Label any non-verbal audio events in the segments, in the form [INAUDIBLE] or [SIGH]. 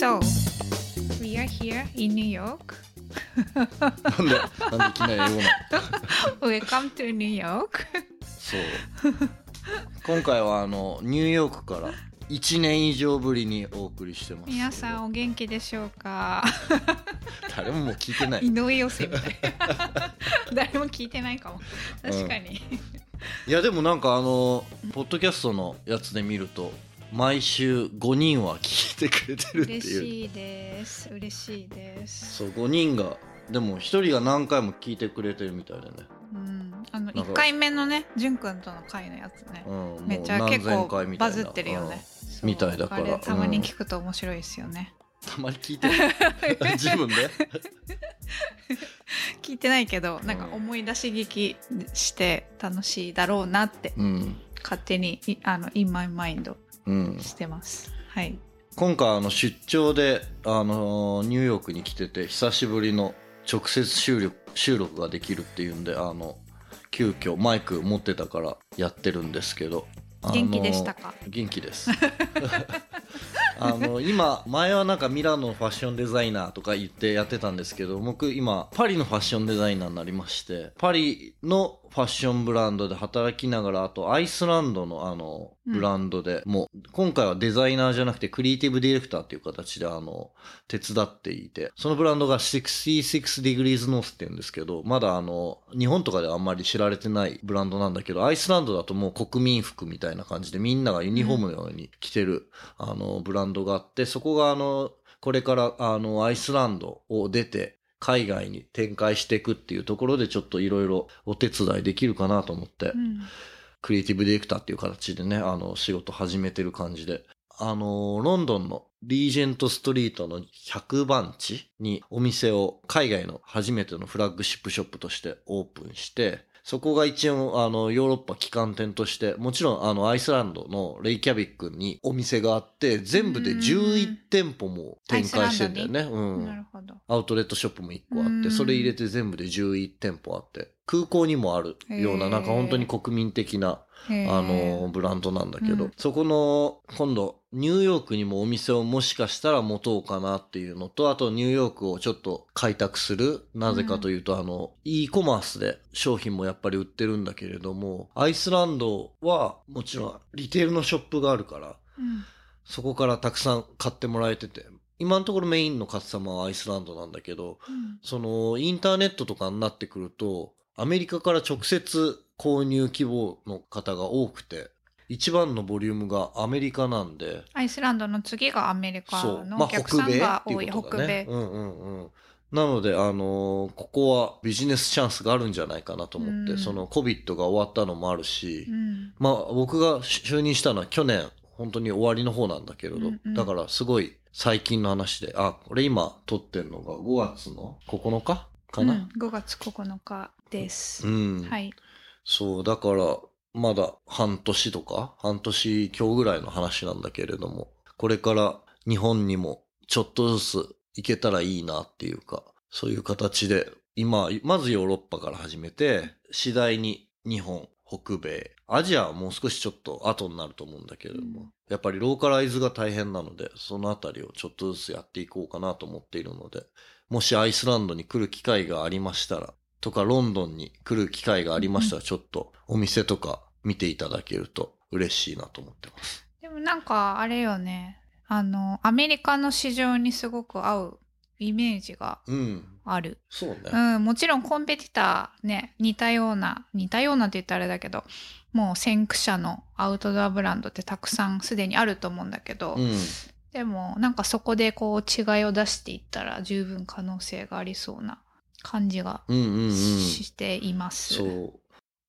So, we are here in New York. [LAUGHS] なんで、なんでいきなり英語なの Welcome to New York. [LAUGHS] そう。今回はあの、ニューヨークから1年以上ぶりにお送りしてます。皆さんお元気でしょうか？[LAUGHS] 誰ももう聞いてない。井上陽生みたいな。誰も聞いてないかも。確かに。いやでもなんかあの、ポッドキャストのやつで見ると、毎週5人は聞いてくれてるって嬉いう。しいです。嬉しいです。そう、5人が、でも1人が何回も聞いてくれてるみたいでね。うん。あの、なんか1回目のね、じゅんくんとの回のやつねう。ん、めっちゃ何結構バズってるよね。そうみたいだからたまに聞くと面白いですよね。うんたまに聞いてる。[LAUGHS] 自分で？[LAUGHS] 聞いてないけど、なんか思い出し聞きして楽しいだろうなって、うん。勝手に、いあの、in my mind うん。してます。はい。今回あの出張で、あのニューヨークに来てて久しぶりの直接収録収録ができるっていうんであの急遽マイク持ってたからやってるんですけど元気でしたか？元気です [LAUGHS] あの今前はなんかミラノのファッションデザイナーとか言ってやってたんですけど僕今パリのファッションデザイナーになりましてパリのファッションブランドで働きながらあとアイスランドのあのうん。ブランドで、もう今回はデザイナーじゃなくてクリエイティブディレクターっていう形であの手伝っていてそのブランドが66 degrees north って言うんですけどまだあの日本とかではあんまり知られてないブランドなんだけどアイスランドだともう国民服みたいな感じでみんながユニフォームのように着てる、あのブランドがあってそこがあのこれからあのアイスランドを出て海外に展開していくっていうところでちょっといろいろお手伝いできるかなと思って、うん。クリエイティブディレクターっていう形でね、あの、仕事始めてる感じで。あの、ロンドンのリージェントストリートの100番地にお店を海外の初めてのフラッグシップショップとしてオープンして、そこが一応、あの、ヨーロッパ旗艦店として、もちろん、あの、アイスランドのレイキャビックにお店があって、全部で11店舗も展開してんだよね。う。なんるほど。アウトレットショップも1個あって、うんそれ入れて全部で11店舗あって、空港にもあるような、なんか本当に国民的な、あの、ブランドなんだけど、うんそこの、今度、ニューヨークにもお店をもしかしたら持とうかなっていうのと、あとニューヨークをちょっと開拓する。なぜかというと、あの、e コマースで商品もやっぱり売ってるんだけれども、アイスランドはもちろんリテールのショップがあるから、うん。そこからたくさん買ってもらえてて、今のところメインのカスタマーはアイスランドなんだけど、うんそのインターネットとかになってくると、アメリカから直接購入希望の方が多くて、一番のボリュームがアメリカなんで、アイスランドの次がアメリカのまあお客さんが多い北米。うんうんうん。なので、あのーここはビジネスチャンスがあるんじゃないかなと思って、うんその COVID が終わったのもあるし、うん。まあ僕が就任したのは去年、本当に終わりの方なんだけれど、うんうんだからすごい最近の話で、あ、これ今撮ってんのが5月の9日かな、うん、5月9日です。うん。はい。そう、だから、まだ半年とか、半年今日ぐらいの話なんだけれども、これから日本にもちょっとずつ行けたらいいなっていうか、そういう形で、今、まずヨーロッパから始めて、次第に日本、北米、アジアはもう少しちょっと後になると思うんだけれども、うん。やっぱりローカライズが大変なので、そのあたりをちょっとずつやっていこうかなと思っているので、もしアイスランドに来る機会がありましたら、とかロンドンに来る機会がありましたら、ちょっとお店とか見ていただけると嬉しいなと思ってます。でもなんかあれよね。あの、アメリカの市場にすごく合うイメージがうん。ある。そうね。うん、もちろんコンペティターね、似たような、似たようなって言ったらあれだけど、もう先駆者のアウトドアブランドってたくさんすでにあると思うんだけど、うん。でもなんかそこでこう違いを出していったら十分可能性がありそうな感じがうんうんうん。しています。そう。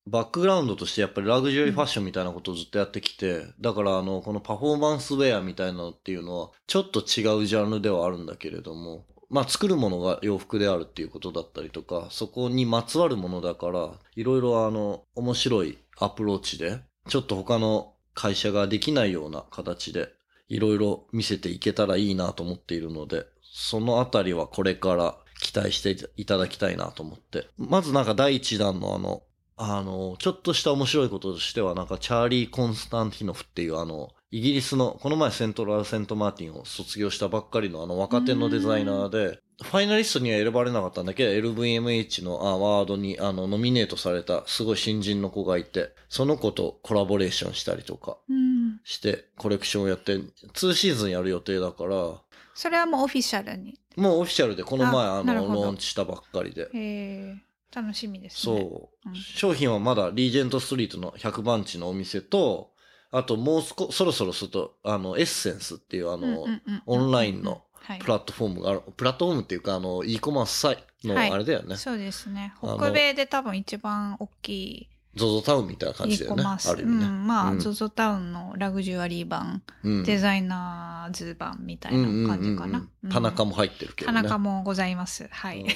バックグラウンドとしてやっぱりラグジュアリーファッションみたいなことをずっとやってきて、だからあの、このパフォーマンスウェアみたいなのっていうのは、ちょっと違うジャンルではあるんだけれども、まあ作るものが洋服であるっていうことだったりとか、そこにまつわるものだから、いろいろあの、面白いアプローチで、ちょっと他の会社ができないような形で、いろいろ見せていけたらいいなと思っているので、そのあたりはこれから期待していただきたいなと思って。まずなんか第一弾のあの、あの、ちょっとした面白いこととしては、なんかチャーリー・コンスタンティノフっていうあの、イギリスの、この前セントラル・セント・マーティンを卒業したばっかりのあの若手のデザイナーで、ファイナリストには選ばれなかったんだけど、LVMH のアワードにあのノミネートされたすごい新人の子がいて、その子とコラボレーションしたりとかうん。して、コレクションをやって、2シーズンやる予定だから、それはもうオフィシャルに？もうオフィシャルでこの前あの、あなるほどローンチしたばっかりで。へえ楽しみですね。そう、うん商品はまだリージェントストリートの100番地のお店と、あともうすこそろそろすると、あの、エッセンスっていうあの、うんうんうんうんオンラインのはいプラットフォームがある、プラットフォームっていうか、あの、e コマースサイのはいあれだよね。そうですね。あの北米で多分一番大きい ZOZO タウンみたいな感 e じだよね。ある意味ね。うん、まあ、うん ZOZO タウンのラグジュアリー版、うんデザイナーズ版みたいうんな感じかな。田中も入ってるけどね。田中もございます。はい。うんよ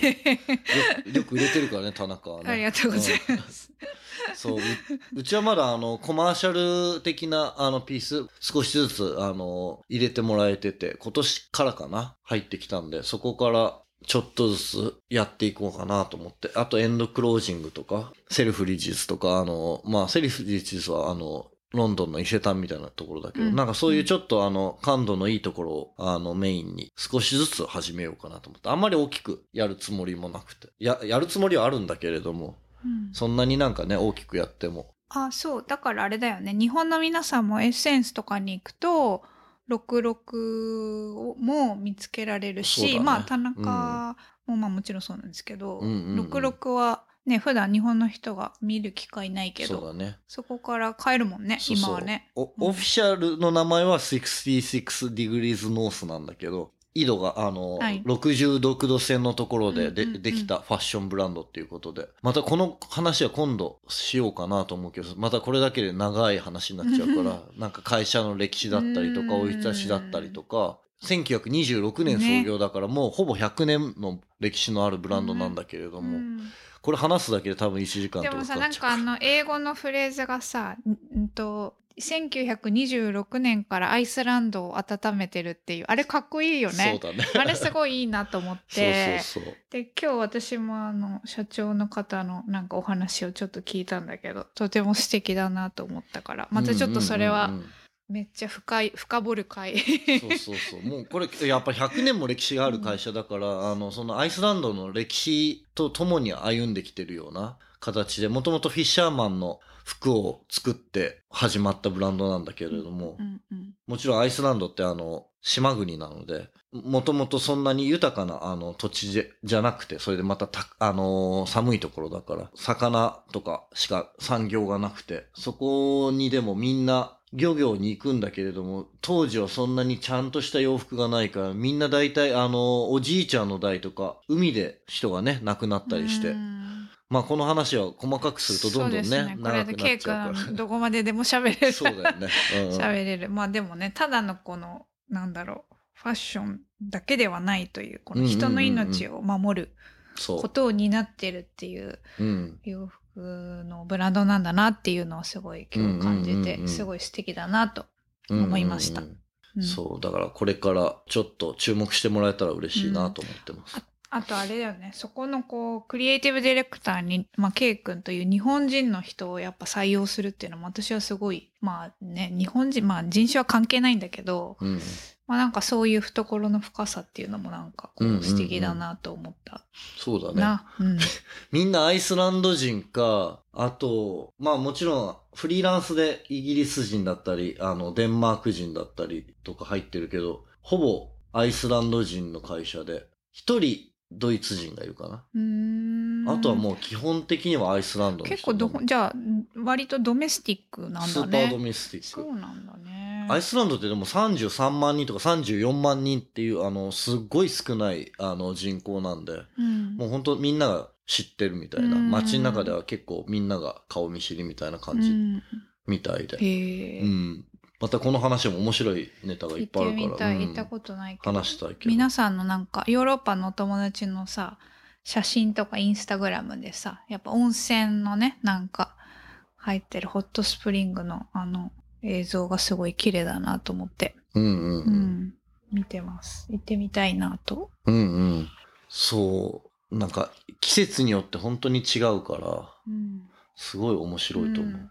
よく入れてるからね、田中はね。[LAUGHS] ありがとうございうんます。そうう、うちはまだあのコマーシャル的なあのピース少しずつあの入れてもらえてて、今年からかな入ってきたんで、そこからちょっとずつやっていこうかなと思って。あとエンドクロージングとか、セルフリジスとか、あの、まあセルフリジスはあの、ロンドンの伊勢丹みたいなところだけど、うんなんかそういうちょっとあの、感度のいいところをあのメインに少しずつ始めようかなと思って。あんまり大きくやるつもりもなくて。や、やるつもりはあるんだけれども、うんそんなになんかね、大きくやっても。あ、そう。だからあれだよね。日本の皆さんもエッセンスとかに行くと、66をも見つけられるし、ね。まあ田中もまあもちろんそうなんですけど、うんうんうん。66はね、普段日本の人が見る機会ないけど、そね。そこから買えるもんね、今はね。おうん。オフィシャルの名前は66 degrees north なんだけど、緯度があの、はい。66度線のところでで,、できたファッションブランドっていうことで、またこの話は今度しようかなと思うけど、またこれだけで長い話になっちゃうから、なんか会社の歴史だったりとか、うん生い立ちだったりとか、1926年創業だから、もうほぼ100年の歴史のあるブランドなんだけれども、うん。これ話すだけで多分1時間とでもさ、なんかあの、英語のフレーズがさ、んんと、1926年からアイスランドを温めてるっていう、あれかっこいいよね。そうだね。あれすごいいいなと思って。で、今日私もあの、社長の方のなんかお話をちょっと聞いたんだけど、とても素敵だなと思ったから、またちょっとそれはうんうんうんうんめっちゃ深い、深掘る回。そうそうそう。もうこれ、やっぱり100年も歴史がある会社だから、あの、そのアイスランドの歴史とともに歩んできてるような形で、もともとフィッシャーマンの服を作って始まったブランドなんだけれども、うんうんもちろんアイスランドってあの、島国なので、もともとそんなに豊かなあの土地じじゃなくて、それでまたた、あのー寒いところだから、魚とかしか産業がなくて、そこにでもみんな漁業に行くんだけれども、当時はそんなにちゃんとした洋服がないから、みんな大体あの、おじいちゃんの代とか、海で人がね、亡くなったりして、うんまあこの話は細かくするとどんどんね、そうですこれで K。君どこまででも喋れる。そうだよね。うんうん喋れる。まあでもね、ただのこの、なんだろう、ファッションだけではないという、この人の命を守るそことを担ってるっていうう。うん。洋服のブランドなんだなっていうのをすごい今日感じて、うんうんうんうんすごい素敵だなと。うんうんうん思いましたうんそう、だからこれからちょっと注目してもらえたら嬉しいなと思ってます。あとあれだよね、そこのこう、クリエイティブディレクターに、まあ、K 君という日本人の人をやっぱ採用するっていうのも私はすごい、まあね、日本人、まあ人種は関係ないんだけど、うん。まあなんかそういう懐の深さっていうのもなんかこうんうんううん素敵だなと思ったそうだね。な。うん。[LAUGHS] みんなアイスランド人か、あと、まあもちろんフリーランスでイギリス人だったり、あの、デンマーク人だったりとか入ってるけど、ほぼアイスランド人の会社で、一人ドイツ人がいるかな。あとはもう基本的にはアイスランド結構ど、じゃあ、割とドメスティックなんだスーパードね。メスティック。そうなんだね。アイスランドってでも33万人とか34万人っていう、あの、すっごい少ない、あの、人口なんで、うんもう本当みんなが知ってるみたいな、うん街の中では結構みんなが顔見知りみたいな感じうんみたいで。へえ。うん。またこの話も面白いネタがいっ行ってぱいあるから。みたい。うん行ったことないけど。話したいけど。皆さんのなんか、ヨーロッパのお友達のさ、写真とかインスタグラムでさ、やっぱ温泉のね、なんか、入ってるホットスプリングのあの映像がすごい綺麗だなと思って、うんうんううん。ん、見てます。行ってみたいなと。うんうん。そう。なんか季節によって本当に違うから、うん。すごい面白いと思う。うん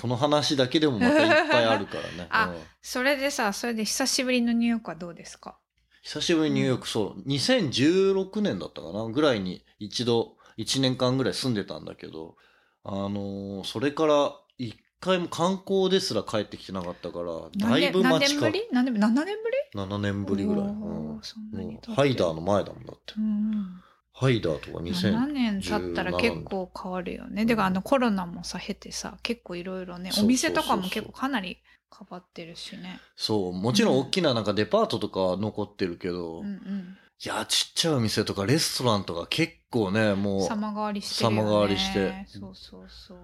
この話だけでもまたいっぱいあるからね。[LAUGHS] あうんそれでさ、それで久しぶりのニューヨークはどうですか？久しぶりにニューヨーク、そう、2016年だったかなぐらいに一度、1年間ぐらい住んでたんだけど、あのーそれから一回も観光ですら帰ってきてなかったから、だいぶ何待ちか年ぶり何年ぶり ?7 年ぶり？7年ぶりぐらい。うんハイダーの前だもんだって。うんハイダーとか2000 7年経ったら結構変わるよね。うんでかあのコロナもさ経てさ結構いろいろねお店とかも結構かなり変わってるしね。そう、もちろん大きななんかデパートとかは残ってるけど、うんうん。いや、ちっちゃいお店とかレストランとか結構ね、もう様変わりしてるよね。様変わりしてそうそうそう。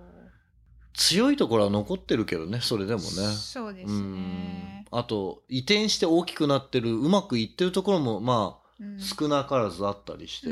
強いところは残ってるけどね、それでもね。そうですね。うんあと、移転して大きくなってる、うまくいってるところも、まうんあ、少なからずあったりして。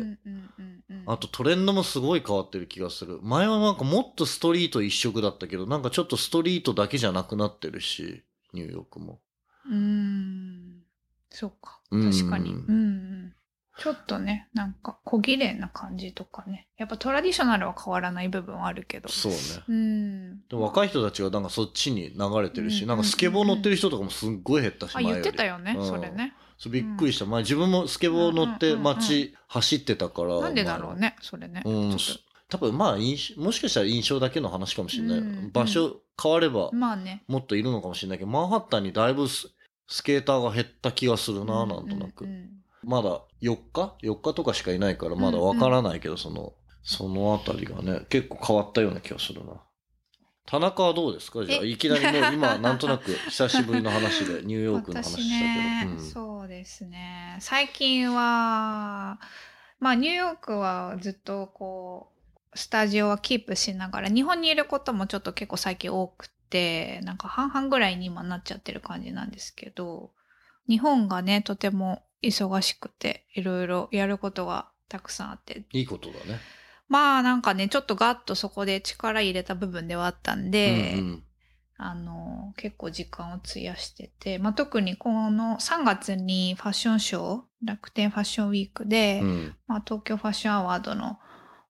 あとトレンドもすごい変わってる気がする。前はなんかもっとストリート一色だったけど、なんかちょっとストリートだけじゃなくなってるし、ニューヨークも。うーん。そうか。うん確かに。うんうん。ちょっとね、なんか小綺麗な感じとかね。やっぱトラディショナルは変わらない部分はあるけど。そうね。うん。でも若い人たちがなんかそっちに流れてるし、うんなんかスケボー乗ってる人とかもすっごい減ったし、あ、言ってたよね、うんそれね。そうびっくりした。前自分もスケボー乗って街走ってたから。なんでだろうね、それね。うん。多分まあ印象もしかしたら印象だけの話かもしれない、うん場所変わればとまあね。もっといるのかもしれないけど、マンハッタンにだいぶススケーターが減った気がするな、なんとなく、まだ4日 ?4 日とかしかいないからまだわからないけど、そのそのあたりがね結構変わったような気がするな田中はどうですか？じゃあえ。いきなりもう今なんとなく久しぶりの話で [LAUGHS] ニューヨークの話私したね、けど、うん。そうですね。最近は、まあニューヨークはずっとこう、スタジオはキープしながら、日本にいることもちょっと結構最近多くて、なんか半々ぐらいに今なっちゃってる感じなんですけど、日本がね、とても忙しくて、いろいろやることがたくさんあって、いいことだねまあなんかね、ちょっとガッとそこで力入れた部分ではあったんで、うんうん。あの、結構時間を費やしてて、まあ、特にこの3月にファッションショー、楽天ファッションウィークで、うん。まあ、東京ファッションアワードの、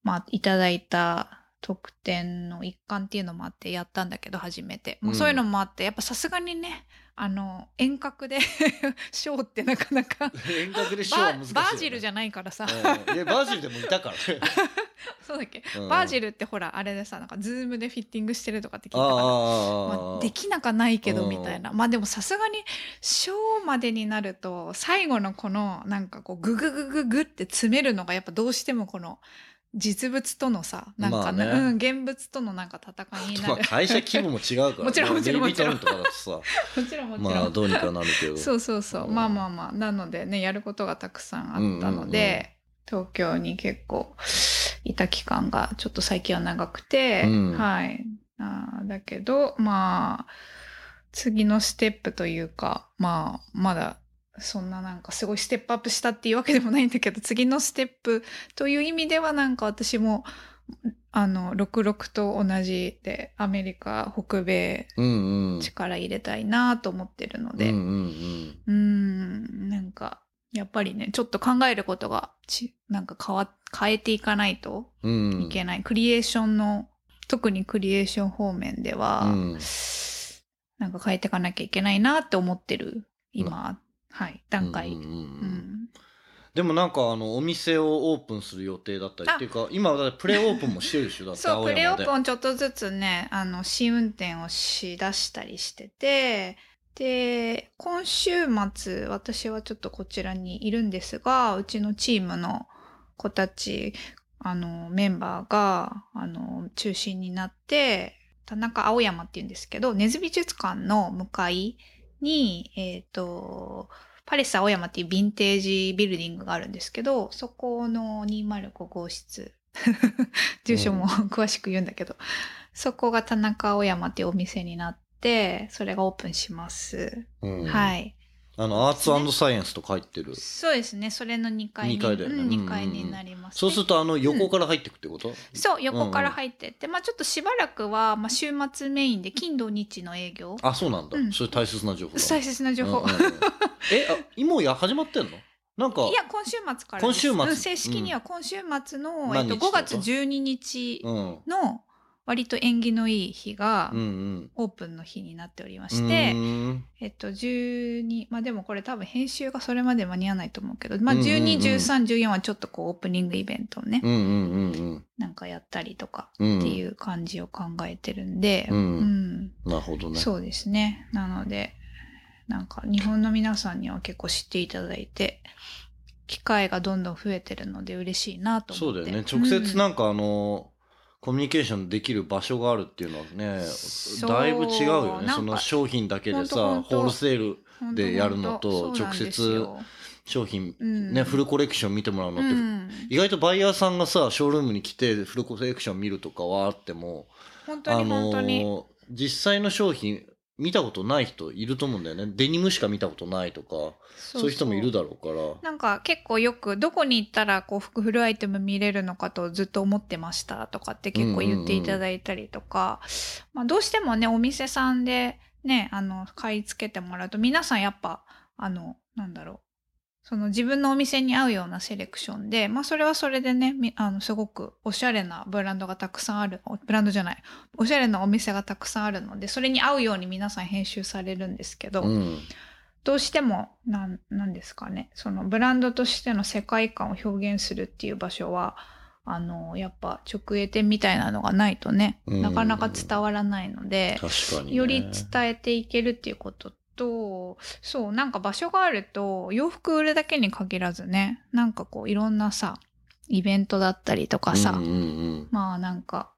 まあ、いただいた特典の一環っていうのもあってやったんだけど、初めて。もうそういうのもあって、やっぱさすがにね、あの、遠隔で [LAUGHS] ショーってなかなか、[LAUGHS] 遠隔でショーはバ難しい、バージルじゃないからさ、うん。いやバージルでもいたから。ね [LAUGHS] そうだっけ、うん。バージルってほら、あれでさ、なんかズームでフィッティングしてるとかって聞いたから、まあ、できなかないけどうんみたいな、まあでもさすがにショーまでになると最後のこのなんかこうグググググって詰めるのがやっぱどうしてもこの実物とのさなんかね、まあね。うん、現物とのなんか戦いになまある会社規模も違うから、もちろんもちろんもとかだとさ、[LAUGHS] もちろんもちろん、まあどうにかなるけど。[LAUGHS] そうそうそう、うん。まあまあまあ。なのでねやることがたくさんあったので、東京に結構いた期間がちょっと最近は長くて、うん。はい。あーだけどまあ次のステップというかまあまだそんななんかすごいステップアップしたっていうわけでもないんだけど次のステップという意味ではなんか私もあの66と同じでアメリカ北米うんうん。力入れたいなと思ってるので、うんうんなんか、やっぱりね、ちょっと考えることがち、なんか変わ、変えていかないとうん。うん。いけない。クリエーションの、特にクリエーション方面では、うんなんか変えていかなきゃいけないなって思ってる、今、はい、段階。うんんううん。うん。でもなんかあのお店をオープンする予定だったりあっていうか今だってプレオープンもしてるでしょだって [LAUGHS] そう、プレオープンちょっとずつね、あの、試運転をしだしたりしてて、で、今週末、私はちょっとこちらにいるんですが、うちのチームの子たち、あの、メンバーが、あの、中心になって、田中青山って言うんですけど、根津美術館の向かいに、えっ、と、パレス青山っていうヴィンテージビルディングがあるんですけど、そこの205号室 [LAUGHS] 住所も詳しく言うんだけど、そこが田中青山っていうお店になって、それがオープンします。うんはい。あのアーツサイエンスと書いてる？そうですね。それの2階に。二階だよね。うん、うんうんうん2階になります、ね。そうするとあの横から入ってくってこと？そう、横から入ってって、まあちょっとしばらくは、まあ週末メインで金土日の営業。あそうなんだ。うん。それ大切な情報だ。大切な情報。うんうんうん。えあ今や始まってんの？なんかいや、今週末から。今週末。うん正式には今週末の、うんえっと、5何日とか月12日うん。の、割と縁起のいい日がうんうん。オープンの日になっておりまうして、ーんえっと、12、まあでもこれ多分編集がそれまで間に合わないと思うけど、まあうんうんうん12、13、14はちょっとこうオープニングイベントをね、うんうんうんなんかやったりとかうん。っていう感じを考えてるんで、うんうんなるほどね。そうですね。なので、なんか日本の皆さんには結構知っていただいて、機会がどんどん増えてるので嬉しいなと思って。そうだよね。直接うんなんかあの、コミュニケーションできる場所があるっていうのはねだいぶ違うよね。その商品だけでさ、ホールセールでやるのとほんそうなんですよ商品、うんね、フルコレクション見てもらうのって、うん意外とバイヤーさんがさ、ショールームに来てフルコレクション見るとかはあっても、本当に本当に。ー実際の商品見たことない人いると思うんだよね。デニムしか見たことないとか、そういう人もいるだろうから。なんか結構よくどこに行ったらこう服フルアイテム見れるのかとずっと思ってましたとかって結構言っていただいたりとか、まあどうしてもねお店さんでねあの買い付けてもらうと皆さんやっぱあのなんだろうその自分のお店に合うようなセレクションで、まあそれはそれでね、みあのすごくおしゃれなブランドがたくさんある、おブランドじゃない、おしゃれなお店がたくさんあるので、それに合うように皆さん編集されるんですけど、うん。どうしてもなんなんですかねそのブランドとしての世界観を表現するっていう場所はあのやっぱ直営店みたいなのがないとねうんなかなか伝わらないので、ね。より伝えていけるっていうこととそうなんか場所があると洋服売るだけに限らずねなんかこういろんなさイベントだったりとかさ、うんうんうん。まあなんか、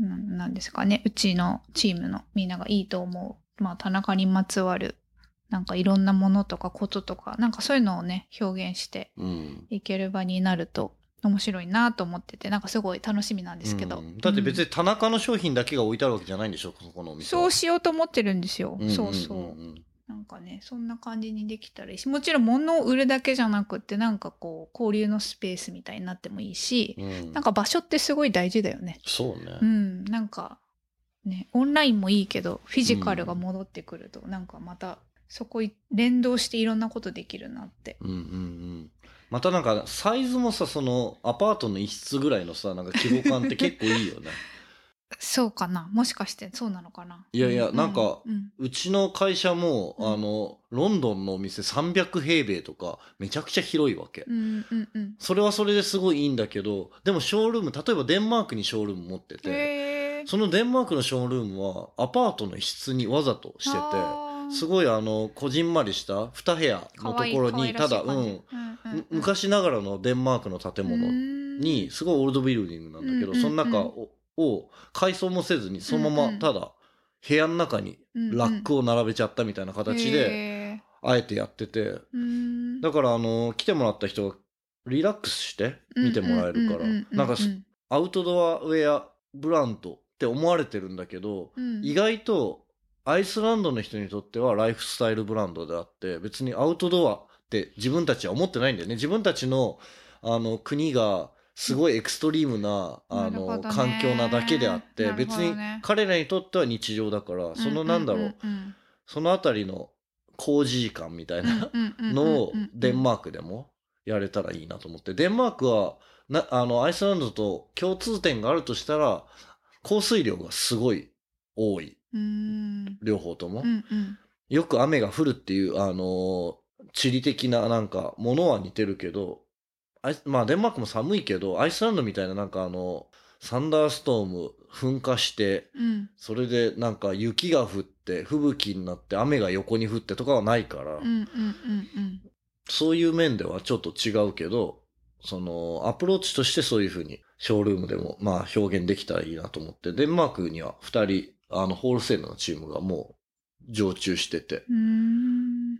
うん、なんですかね、うちのチームのみんながいいと思う、まあ田中にまつわる、なんかいろんなものとかこととか、なんかそういうのをね、表現してうん。いける場になると面白いなと思ってて、なんかすごい楽しみなんですけど。うんだって別に、に田中の商品だけが置いてあるわけじゃないんでしょ、そこのお店は。そうしようと思ってるんですよ。んんんんそうそう。かね、そんな感じにできたらいいし、もちろん物を売るだけじゃなくって、なんかこう、交流のスペースみたいになってもいいし、うん。なんか場所ってすごい大事だよね。そうね。うん、なんかねオンラインもいいけどフィジカルが戻ってくると、なんかまたそこい連動していろんなことできるなって。うんうんうん。またなんか、サイズもさ、その、アパートの一室ぐらいのさ、なんか規模感って結構いいよね。[LAUGHS] そうかな？もしかしてそうなのかな？いやいやうなんかうんうちの会社も、うん。あの、ロンドンのお店300平米とか、めちゃくちゃ広いわけ。うんうんうん。それはそれですごいいいんだけど、でもショールーム、例えばデンマークにショールーム持ってて、へえ。そのデンマークのショールームはアパートの一室にわざとしてて、すごいあの、こじんまりした2部屋のところに、ただ、うん、む昔ながらのデンマークの建物に、すごいオールドビルディングなんだけど、うんうんうん。その中をを改装もせずに、そのままただ部屋の中にラックを並べちゃったみたいな形で、であえてやってて、だからあの、来てもらった人がリラックスして見てもらえるから、なんかすアウトドアウェアブランドって思われてるんだけど、意外とアイスランドの人にとってはライフスタイルブランドであって、別にアウトドアって自分たちは思ってないんだよね。自分たちのあの国がすごいエクストリームな、あの、環境なだけであって、別に彼らにとっては日常だから、そのなんだろう、そのあたりの工事時間みたいなのをデンマークでもやれたらいいなと思って。デンマークは、な、あの、アイスランドと共通点があるとしたら、降水量がすごい多い。うん両方とも。うんうんよく雨が降るっていう、あのー地理的ななんか、ものは似てるけど、アイスまあデンマークも寒いけど、アイスランドみたいななんかあの、サンダーストーム噴火して、うん。それでなんか雪が降って、吹雪になって雨が横に降ってとかはないから、うんうんうんそういう面ではちょっと違うけど、その、アプローチとしてそういうふうに、ショールームでも、まあ、表現できたらいいなと思って、デンマークには二人、あの、ホールセールのチームがもう、常駐してて、うん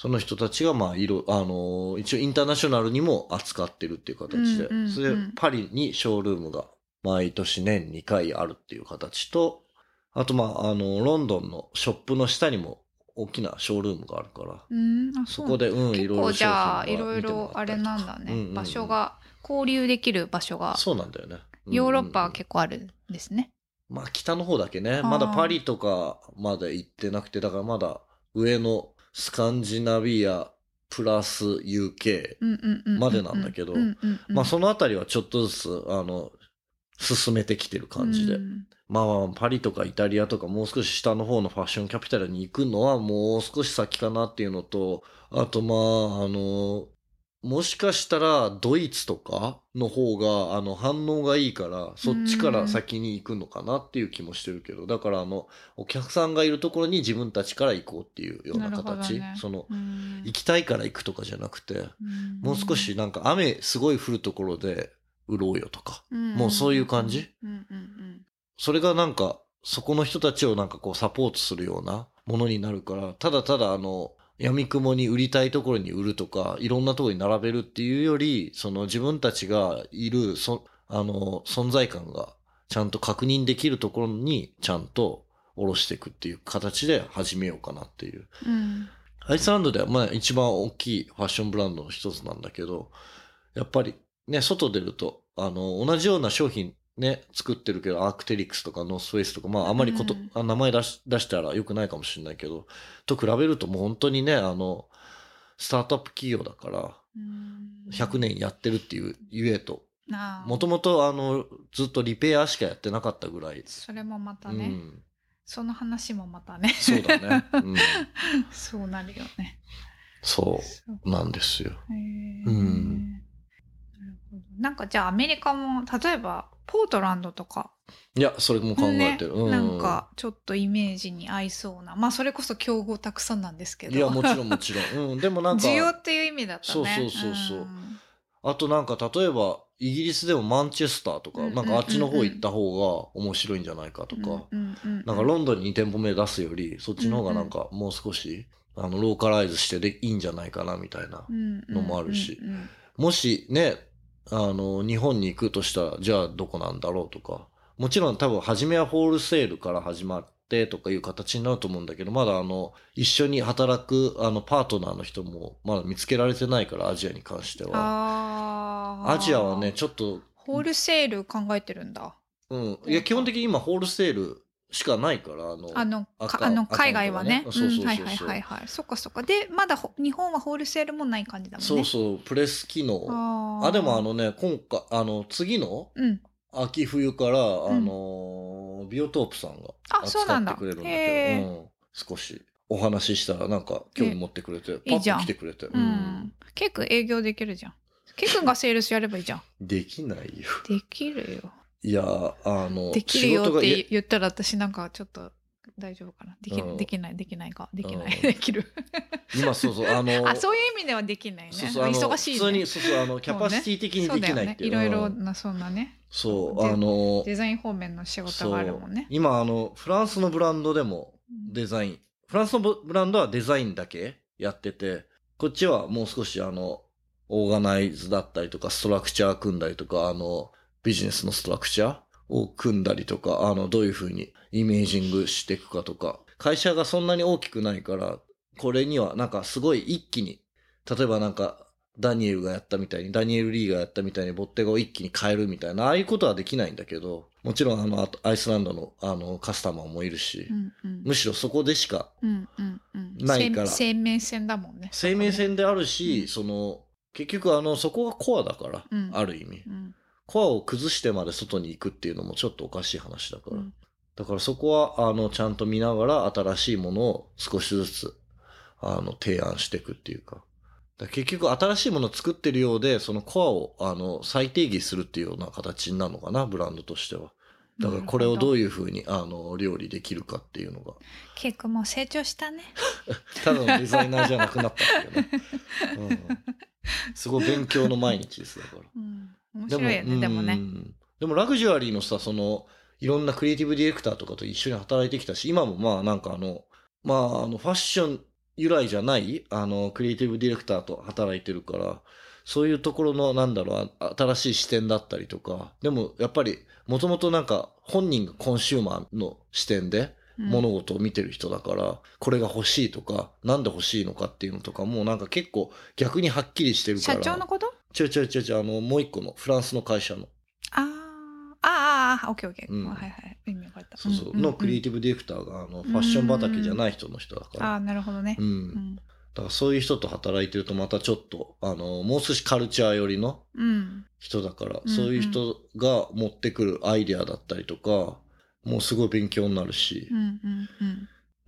その人たちが、まあ、いろ、あの、一応インターナショナルにも扱ってるっていう形で、うんうんうん。それで、パリにショールームが、毎年年2回あるっていう形と、あと、まあ、あの、ロンドンのショップの下にも、大きなショールームがあるから、うん。あそこで、うん、い結ろいろ構じゃあ商いろいろあれなんだね、うんうん。うん場所が交流できる場所がそうなんだよね。ヨーロッパは構。結構あるんですね。まあ北の方だけね。ー。まだパリとかまで行ってなくて、だからまだ上のスカンジナビアプラス UK。までなんだけどまあそのあたりはちょっとずつ、あの、進めてきてる感じで。うんまあ、パリとかイタリアとかもう少し下の方のファッションキャピタルに行くのはもう少し先かなっていうのと、あとまあ、あの、もしかしたらドイツとかの方があの反応がいいからそっちから先に行くのかなっていう気もしてるけど、だからあのお客さんがいるところに自分たちから行こうっていうような形、ね。そのうん。行きたいから行くとかじゃなくて、うん。もう少しなんか雨すごい降るところで売ろうよとか、もうそういう感じ？それがなんか、そこの人たちをなんかこうサポートするようなものになるから、ただただあの、闇雲に売りたいところに売るとか、いろんなところに並べるっていうより、その自分たちがいる、そ、あの、存在感がちゃんと確認できるところにちゃんと下ろしていくっていう形で始めようかなっていう。うんアイスランドではまあ一番大きいファッションブランドの一つなんだけど、やっぱりね、外出ると、あの、同じような商品ね、作ってるけど、アークテリクスとかノースフェイスとか、まああんまりこと、うん。あ名前出し出したら良くないかもしれないけど、と比べるともう本当にね、あの、スタートアップ企業だから、うん。100年やってるっていうゆえと、もともとあの、ずっとリペアしかやってなかったぐらい。それもまたね、うん。その話もまたね。そうだね。うん。[LAUGHS] そうなるよね。そそううなんですよ。うん。なるほど。なんかじゃあアメリカも例えばポートランドとか、いや、それも考えてる。ねうん。なんかちょっとイメージに合いそうなまあそれこそ競合たくさんなんですけどいや、もちろんもちろん。うん。でもなんか、需要っていう意味だったねそうそうそうそうんあとなんか例えば、イギリスでもマンチェスターとか、うんなんかあっちの方行った方が面白いんじゃないかとか、うんうんうんなんかロンドンに2店舗目出すより、そっちの方がなんかもう少し、あの、ローカライズしてでいいんじゃないかなみたいな。のもあるしうんうんうんもしね、あの、日本に行くとしたら、じゃあどこなんだろうとか。もちろん多分初めはホールセールから始まってとかいう形になると思うんだけど、まだあの、一緒に働くあのパートナーの人もまだ見つけられてないから、アジアに関しては。アジアはね、ちょっと、ホールセール考えてるんだうん。いや、基本的に今ホールセールしかないから、あの、あのあの赤海外はね。ねそうそうそうそう。うんはいはいはいはい。そっかそっか。でまだほ日本はホールセールもない感じだもんね。そうそう、プレス機能。あでもあのね、今回、あの、次のうん。秋冬から、あうん。のービオトープさんがあそうなんだ。扱ってくれるんだけど、うん、少しお話ししたらなんか興味持ってくれて、パッと来てくれて、ううん。んケイ君営業できるじゃん。ケイ君がセールスやればいいじゃん。できないよ。できるよいや、あの、できるよって言ったら私なんかちょっと大丈夫かな？でき,、うん。できないできないか？できない、うんできる。今そうそう、あの、[LAUGHS] あそういう意味ではできないね。忙しい、ね、普通に、そうそう、あの、キャパシティ的にできないっていう。そうだよね。いろいろうんなそんなねそう、であの、デザイン方面の仕事があるもんね。今、あの、フランスのブランドでもうん。デザイン、フランスのブブランドはデザインだけやってて、こっちはもう少しあの、オーガナイズだったりとか、ストラクチャー組んだりとか、あの、ビジネスのストラクチャーを組んだりとか、あの、どういうふうにイメージングしていくかとか、会社がそんなに大きくないから、これにはなんかすごい一気に、例えばなんか、ダニエルがやったみたいに、ダニエル・リーがやったみたいに、ボッテガを一気に変えるみたいな、ああいうことはできないんだけど、もちろんあの、あとアイスランドのあの、カスタマーもいるし、うんうん。むしろそこでしかうんうんうん。ないから。生生命線だもんね。生命線であるし、うん。その、結局あの、そこがコアだから、うん。ある意味。うんコアを崩してまで外に行くっていうのもちょっとおかしい話だから。うんだからそこは、あの、ちゃんと見ながら新しいものを少しずつ、あの、提案していくっていうか。だから結局新しいものを作ってるようで、そのコアを、あの、再定義するっていうような形になるのかな、ブランドとしては。だからこれをどういうふうに、あの、料理できるかっていうのが。ケイ君もう成長したね [LAUGHS] ただのデザイナーじゃなくなったっていうね。うん、[LAUGHS] すごい勉強の毎日です、だから。うん面白いよねでもね。うんでもラグジュアリーのさ、その、いろんなクリエイティブディレクターとかと一緒に働いてきたし、今もまあなんかあの、まああの、ファッション由来じゃない、あの、クリエイティブディレクターと働いてるから、そういうところの、なんだろう、あ新しい視点だったりとか、でもやっぱり、もともとなんか、本人がコンシューマーの視点で、物事を見てる人だから、これが欲しいとか、なんで欲しいのかっていうのとかもなんか結構逆にはっきりしてるから。社長のこと？ちょいちょいちょいちょい、あの、もう一個のフランスの会社の、あー。あーあーオッケーオッケー、うん。はいはい。意味分かった。そうそう、のクリエイティブディレクターが、あの、ファッション畑じゃない人の人だから。ああなるほどね。う、うん。んだからそういう人と働いてるとまたちょっと、あの、もう少しカルチャー寄りのうん。人だから、うんうん。そういう人が持ってくるアイデアだったりとか、もうすごい勉強になるし。うん、うん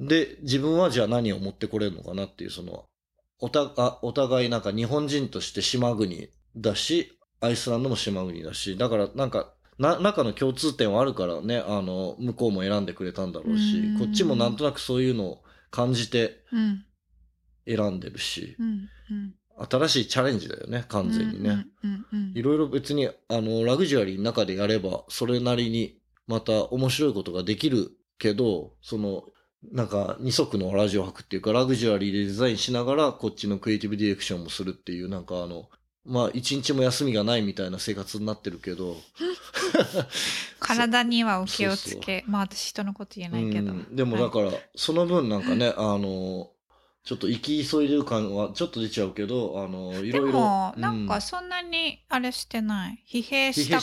うん。で、自分はじゃあ何を持ってこれるのかなっていう、その、おたあお互いなんか日本人として島国だし、アイスランドも島国だし、だからなんか、な、中の共通点はあるからね、あの、向こうも選んでくれたんだろうしうん、こっちもなんとなくそういうのを感じてうん。選んでるし、うん。うん。新しいチャレンジだよね、完全にね。いろいろ別に、あの、ラグジュアリーの中でやれば、それなりにまた面白いことができるけど、その、なんか二足のラジオ博っていうか、ラグジュアリーでデザインしながら、こっちのクリエイティブディレクションもするっていう、なんかあの、まあ一日も休みがないみたいな生活になってるけど、[LAUGHS] 体にはお気をつそうけ。まあ私人のこと言えないけど。うんでもだから、その分なんかね、あの、ちょっと生き急いでる感はちょっと出ちゃうけど、あの、いでろいろ。も、うなんかそんなにあれしてない。疲弊した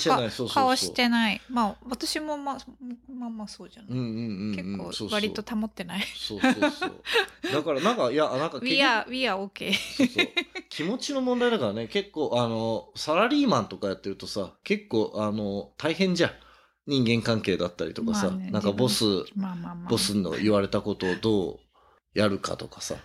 顔してない。まあ私もまあ、まあまあそうじゃない。うんうんうんうん、結構割と保ってない。そうそうそう。だからなんか、いや、なんか We are, we are okay. そうそう気持ちの問題だからね、結構、あの、サラリーマンとかやってるとさ、結構、あの、大変じゃん。人間関係だったりとかさ、まあねなんかボス、まあまあまあ。ボスの言われたことをどうやるかとかさ、ま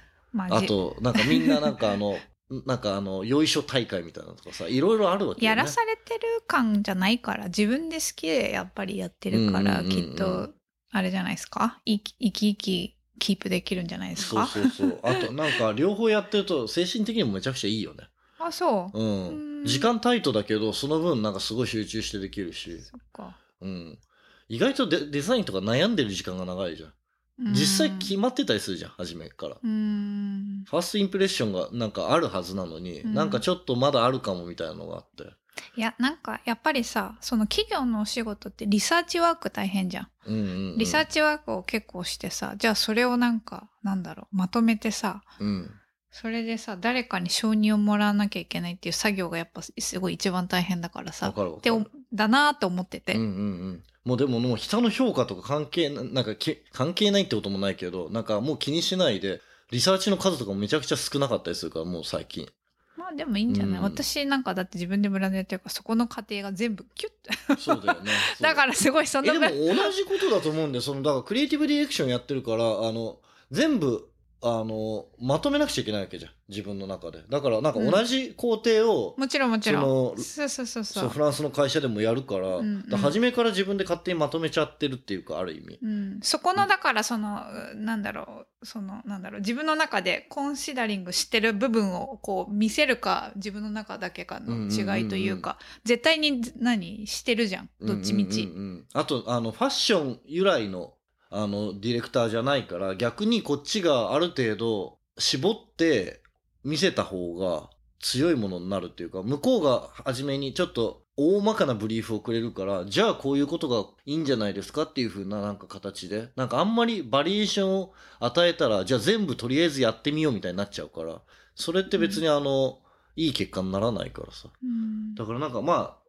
あと、なんかみんななんかあの、[LAUGHS] なんかあの、よいしょ大会みたいなのとかさ、いろいろあるわけよね。やらされてる感じゃないから、自分で好きでやっぱりやってるから、きっと、あれじゃないですか？生き生き生きキープできるんじゃないですそうかそうそう。[LAUGHS] あと、なんか両方やってると精神的にもめちゃくちゃいいよね。あ、そう。うん。うん時間タイトだけど、その分なんかすごい集中してできるし。そっか。うん。意外とデデザインとか悩んでる時間が長いじゃん。実際決まってたりするじゃん、初めから。ファーストインプレッションがなんかあるはずなのに、うんなんかちょっとまだあるかもみたいなのがあって。いや、なんか、やっぱりさ、その企業のお仕事ってリサーチワーク大変じゃん。うんうん、うん。リサーチワークを結構してさ、じゃあそれをなんか、なんだろう、まとめてさ、うん。それでさ、誰かに承認をもらわなきゃいけないっていう作業がやっぱすごい一番大変だからさで。だなーと思ってて。うんうんうん。もうでももう人の評価とか関係な、なんかけ関係ないってこともないけど、なんかもう気にしないで、リサーチの数とかもめちゃくちゃ少なかったりするから、もう最近。まあでもいいんじゃない、うん私なんかだって自分でブランドやってるから、そこの過程が全部キュッて。[LAUGHS] そうだよね。だかららすごいそえ、のでも同じことだと思うんで、その、だからクリエイティブディレクションやってるから、あの、全部、あの、まとめなくちゃいけないわけじゃん。自分の中で。だからなんか同じ工程を、もちろんもちろん。そうそうそうそ、そうう。フランスの会社でもやるから、うんうんら初めから自分で勝手にまとめちゃってるっていうか、ある意味。うん、そこのだからそのなんだろうそのなんだろう自分の中でコンシダリングしてる部分をこう見せるか自分の中だけかの違いというか、絶対に何してるじゃんどっちみち、うんうんうんうんあと、あの、ファッション由来の、あの、ディレクターじゃないから、逆にこっちがある程度絞って見せた方が強いものになるっていうか、向こうが初めにちょっと大まかなブリーフをくれるから、じゃあこういうことがいいんじゃないですかっていう風ななんか形で、なんかあんまりバリエーションを与えたら、じゃあ全部とりあえずやってみようみたいになっちゃうから、それって別にあの、いい結果にならないからさ。うんだからなんかまあ、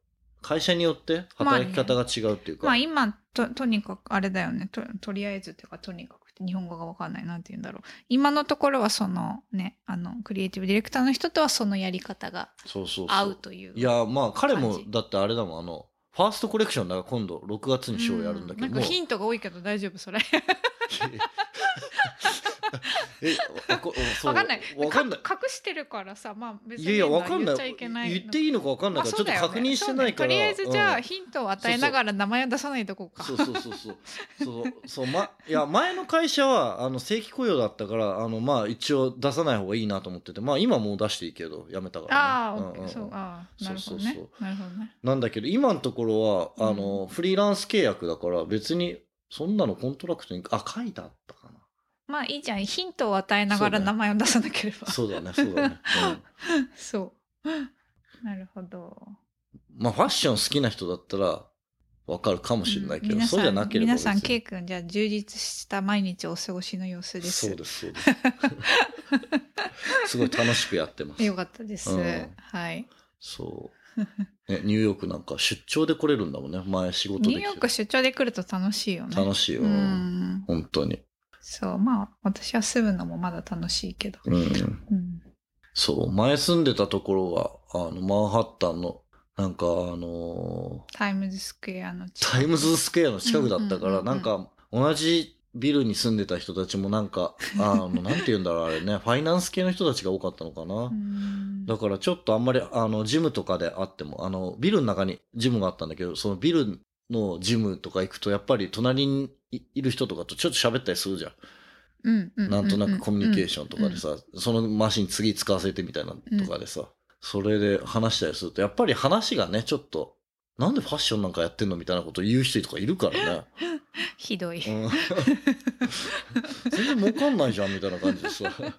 会社によって働き方が違うっていうか。まあ今ととにかくあれだよね。ととりあえずっていうかとにかく日本語がわかんない。なんて言うんだろう。今のところはそのねあのクリエイティブディレクターの人とはそのやり方がそうそうそう。合うといういや、まあ彼もだってあれだもん、あの、ファーストコレクションだから今度6月にショーやるんだけど。も。うなんかヒントが多いけど大丈夫それ [LAUGHS] え、わかそうわかんないわかんない。か隠してるからさまあ別にいやいや、わかんない。言っちゃいけない言っていいのかわかんないから、ちょっと確認してないから。とりあえずじゃあうんヒントを与えながら名前を出さないとこうか。そうそうそうそう。そう、そう、ま、いや、前の会社は、あの、正規雇用だったから、あの、まあ、一応出さない方がいいなと思ってて、まあ、今もう出していいけど、やめたから、ね。ああ、そう、ああ、なるほどね。そうそうそなるほどね。なんだけど、今のところは、あの、フリーランス契約だから、別に、そんなの contract に、あ、書いてあったかまあいいじゃん。ヒントを与えながら名前を出さなければな。。そうだね、そうだね。[LAUGHS] うんそう。なるほど。まあ、ファッション好きな人だったら、わかるかもしれないけど、うんそうじゃなければ皆さん、別にケイ君、じゃあ充実した毎日をお過ごしの様子です。そうです、そうです。すごい楽しくやってます。よかったです。うんはい。そう。ね、ニューヨークなんか出張で来れるんだもんね。前仕事でニューヨーク出張で来ると楽しいよね。楽しいよ。うん。本当に。そう、まあ、私は住むのもまだ楽しいけど。うん。うん。そう、前住んでたところが、あの、マンハッタンの、なんかあのタイムズスクエアのー近くタイムズスクエアの近くだったから、うんうんうんうんなんか、同じビルに住んでた人たちもなんか、あの、[LAUGHS] なんて言うんだろう、あれね、ファイナンス系の人たちが多かったのかな。うんだからちょっとあんまり、あの、ジムとかであっても、あの、ビルの中にジムがあったんだけど、そのビルのジムとか行くと、やっぱり隣にいいる人とかとちょっと喋ったりするじゃん。うんうんなんとなくコミュニケーションとかでうんさ、そのマシン次使わせてみたいなとかでさ、それで話したりすると、やっぱり話がね、ちょっと、なんでファッションなんかやってんのみたいなこと言う人とかいるからね。ひどい。うん全然儲かんないじゃんみたいな感じでさ。いや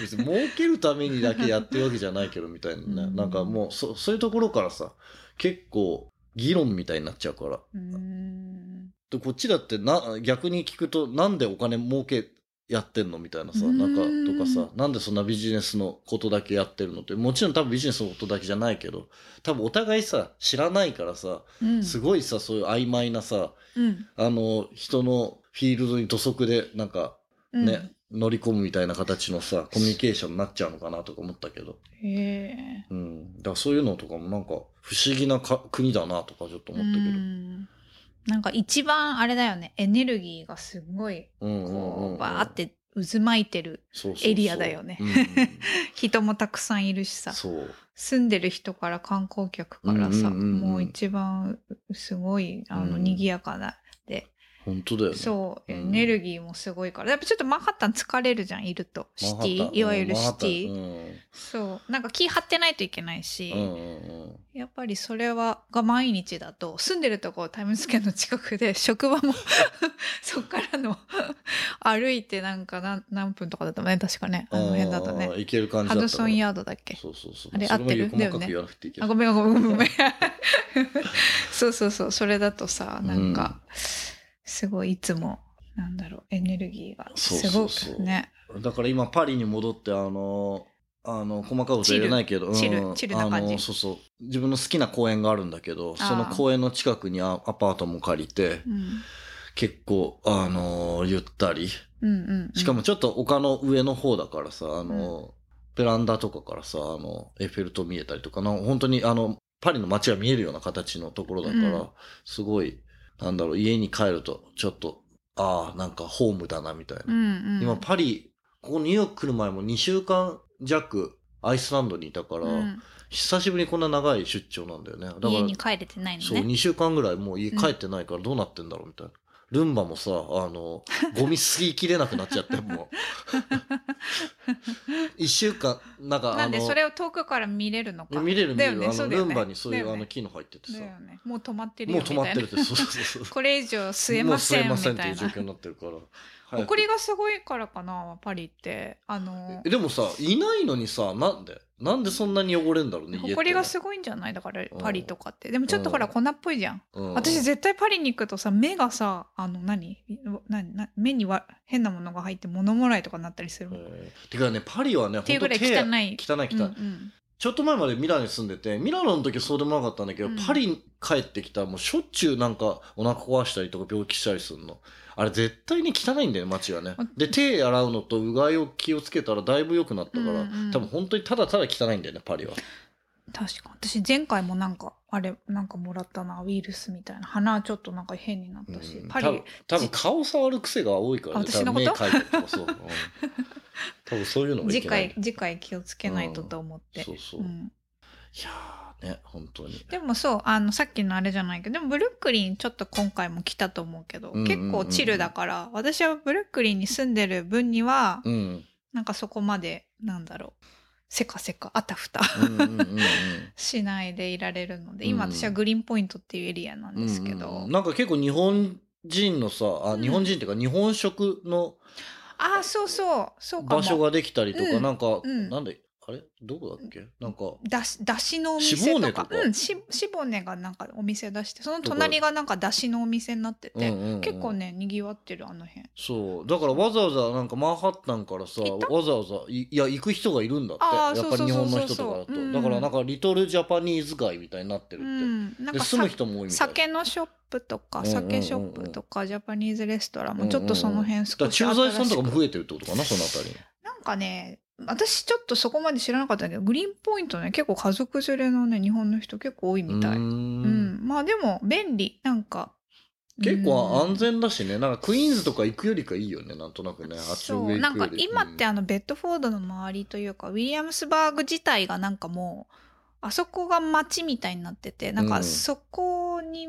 別に儲けるためにだけやってるわけじゃないけどみたいなね。うんなんかもうそ、そういうところからさ、結構議論みたいになっちゃうから。うん。でこっちだってな、逆に聞くとなんでお金儲けやってんのみたいなさ、なんかうんとかさ、なんでそんなビジネスのことだけやってるのって、もちろん多分ビジネスのことだけじゃないけど、多分お互いさ、知らないからさ、うん。すごいさ、そういう曖昧なさ、うん。あの、人のフィールドに土足でなんかうん。ね、乗り込むみたいな形のさ、コミュニケーションになっちゃうのかなとか思ったけど。へえ。うん。だからそういうのとかもなんか不思議なか国だなとかちょっと思ったけど。うんなんか一番あれだよね、エネルギーがすごい。バーって渦巻いてる。エリアだよね [LAUGHS] 人もたくさんいるしさ、そう。住んでる人から観光客からさ、もう一番すごい、あの、うん賑やかな。で、本当だよね。そう、うんエネルギーもすごいから。やっぱちょっとマンハッタン疲れるじゃん、いると。シティ、いわゆるシティ。ィ。そう。なんか気張ってないといけないし、うんうんうんやっぱりそれは、が毎日だと、住んでるとこタイムズスケアの近くで、[LAUGHS] 職場も [LAUGHS] そっからの [LAUGHS] 歩いてなんか何何分とかだったもんね、確かね。あの辺だとねあ。ーいける感じだったハドソンヤードだっけ？そうそうそう。あれ合ってる？細かく言わなくていいけあ、ど。ごめんごめんごめんごめん。そうそうそう。それだとさ、なんか、すごいいつも、なんだろう、エネルギーがすごくね。だから今パリに戻ってあのあの細かいこと言えないけどチルうん。チルな感じ。あのそうそう。自分の好きな公園があるんだけどその公園の近くにアアパートも借りてうん。結構あのゆったり。うんうんうん。しかもちょっと丘の上の方だからさあの、ベランダとかからさあのエッフェル塔見えたりとかな本当にあのパリの街が見えるような形のところだから、うん。すごいなんだろう家に帰るとちょっとああなんかホームだなみたいなうんうん。今パリここニューヨーク来る前も2週間弱アイスランドにいたから、うん久しぶりにこんな長い出張なんだよねだから家に帰れてないのそうね。2週間ぐらいもう家帰ってないからどうなってんだろうみたいな、ルンバもさあのゴミ吸いきれなくなっちゃってもう1 [LAUGHS] 週間なんかあのなんでそれを遠くから見れるのか。見れる見れる、あのね。ルンバにそういう、ね。あの機能入っててさ。ね。もう止まってるもよみたいな。う止まってるってそうそうそう [LAUGHS] これ以上吸えませんもうみたいな。吸えませんっていう状況。になってるから。早く。埃がすごいからかな、パリって。あのえ、でもさいないのにさなんで？なんでそんなに汚れんだろうね埃がすごいんじゃない？だからパリとかって。でもちょっとほらうん。粉っぽいじゃん。うん。私絶対パリに行くとさ、目がさ、あの何、何？な目には変なものが入って物もらいとかになったりするてかねパリはねていう汚い。汚い汚い、うんうん。ちょっと前までミラノに住んでてミラノの時はそうでもなかったんだけど、うん。パリに帰ってきたらもうしょっちゅうなんかお腹壊したりとか病気したりするのあれ絶対に汚いんだよね街がね。あで手洗うのとうがいを気をつけたらだいぶ良くなったから、うんうん多分本当にただただ汚いんだよねパリは。確か私前回もなんかあれなんかもらったなウイルスみたいな鼻ちょっとなんか変になったし、うん。パリ多分多分顔触る癖が多いからねあ私のこと？多分目かそう、うん。[LAUGHS] 多分そういうのがい次けない。回次回気をつけないとと思って、そうそう、いうんやーね本当に。でもそうあのさっきのあれじゃないけどでもブルックリンちょっと今回も来たと思うけど、うんうんうん結構チルだから私はブルックリンに住んでる分には、うん。なんかそこまでなんだろう。せかせかあたふた。しないでいられるので、うん。今私はグリーンポイントっていうエリアなんですけど、うんうんなんか結構日本人のさあうん。日本人っていうか日本食のああそうそう。そう場所ができたりとか、うん。なんか、うん。なんでああれ？どこだっけ？なんか、だしだしのおし店とか？うんししぼねがなんかお店出してその隣がなんかだしのお店になってて、うんうんうん結構ねにぎわってるあの辺。そう。だからわざわざなんかマンハッタンからさ、わざわざい、いや、行く人がいるんだって。やっぱり日本の人とかだと。うん。だからなんかリトルジャパニーズ街みたいになってるうって。ん。なんで、か住むさ人も多いみたい。酒のショップとかうんうんうんうん。酒ショップとかジャパニーズレストランもちょっとその辺だから少し駐在さんとかも増えてるってことかな、そのあたり。に。なんかね私ちょっとそこまで知らなかったけどグリーンポイントね結構家族連れのね日本の人結構多いみたい。うん。ん、まあでも便利。なんか結構安うん。全だしね。なんかクイーンズとか行くよりかいいよね、なんとなくね。あっちのそうなんか今ってあのベッドフォードの周りというかウィリアムスバーグ自体がなんかもうあそこが街みたいになっててなんかそこに、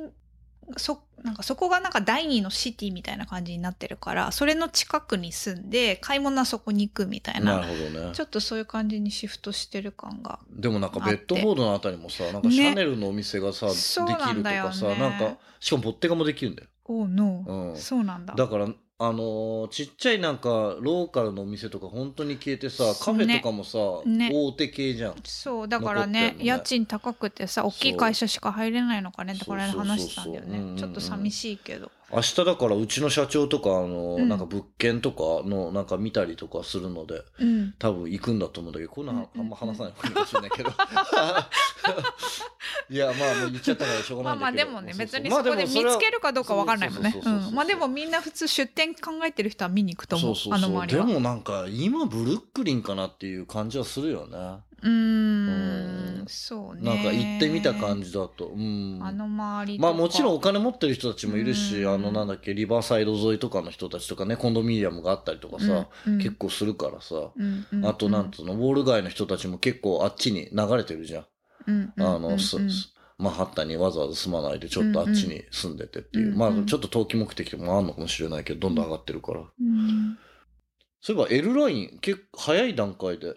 そなんかそこがなんか第二のシティみたいな感じになってるからそれの近くに住んで買い物はそこに行くみたいななるほどね。ち。ょっとそういう感じにシフトしてる感がでもなんかベッドフォードのあたりもさ、なんかねシャネルのお店がさ、そうできるとかさ、ねなんか、しかもボッテガもできるんだよ。おうの、うん。そうなんだ。だから、あのーちっちゃいなんか、ローカルのお店とか本当に消えてさ、カフェとかもさ、ね。大手系じゃん。そうだからね残ってんのね。家賃高くてさ大きい会社しか入れないのかねってこれそ話してたんだようんうんうんねちょっと寂しいけど明日だからうちの社長とか、あのーうん。なんか物件とかのなんか見たりとかするので、うん。多分行くんだと思うんだけど、こんなうんうんうん。あんま話さない方がいいかもしれないけど。[LAUGHS] いや、まあもう言っちゃったからしょうがまあないんだけど。まあでもね別にそこで見つけるかどうかわかんないもんね。そうそうそうそうそう。うん。まあでもみんな普通出店考えてる人は見に行くと思うそうそうそう。あの周りは。でもなんか今ブルックリンかなっていう感じはするよね。うん。ん。そうね。なんか行ってみた感じだと。うん。あの周りまあもちろんお金持ってる人たちもいるし、うん。あのなんだっけ、リバーサイド沿いとかの人たちとかね、コンドミニアムがあったりとかさ、うん。結構するからさ。うんうん。あとなんつうの、ウォール街の人たちも結構あっちに流れてるじゃん。うん。うん。あの、うん。うんすすマンハッタンにわざわざ住まないでちょっとあっちに住んでてっていう。うんうんまあちょっと投機目的もあるのかもしれないけど、どんどん上がってるから。うん。そういえば L ライン結構早い段階で、あ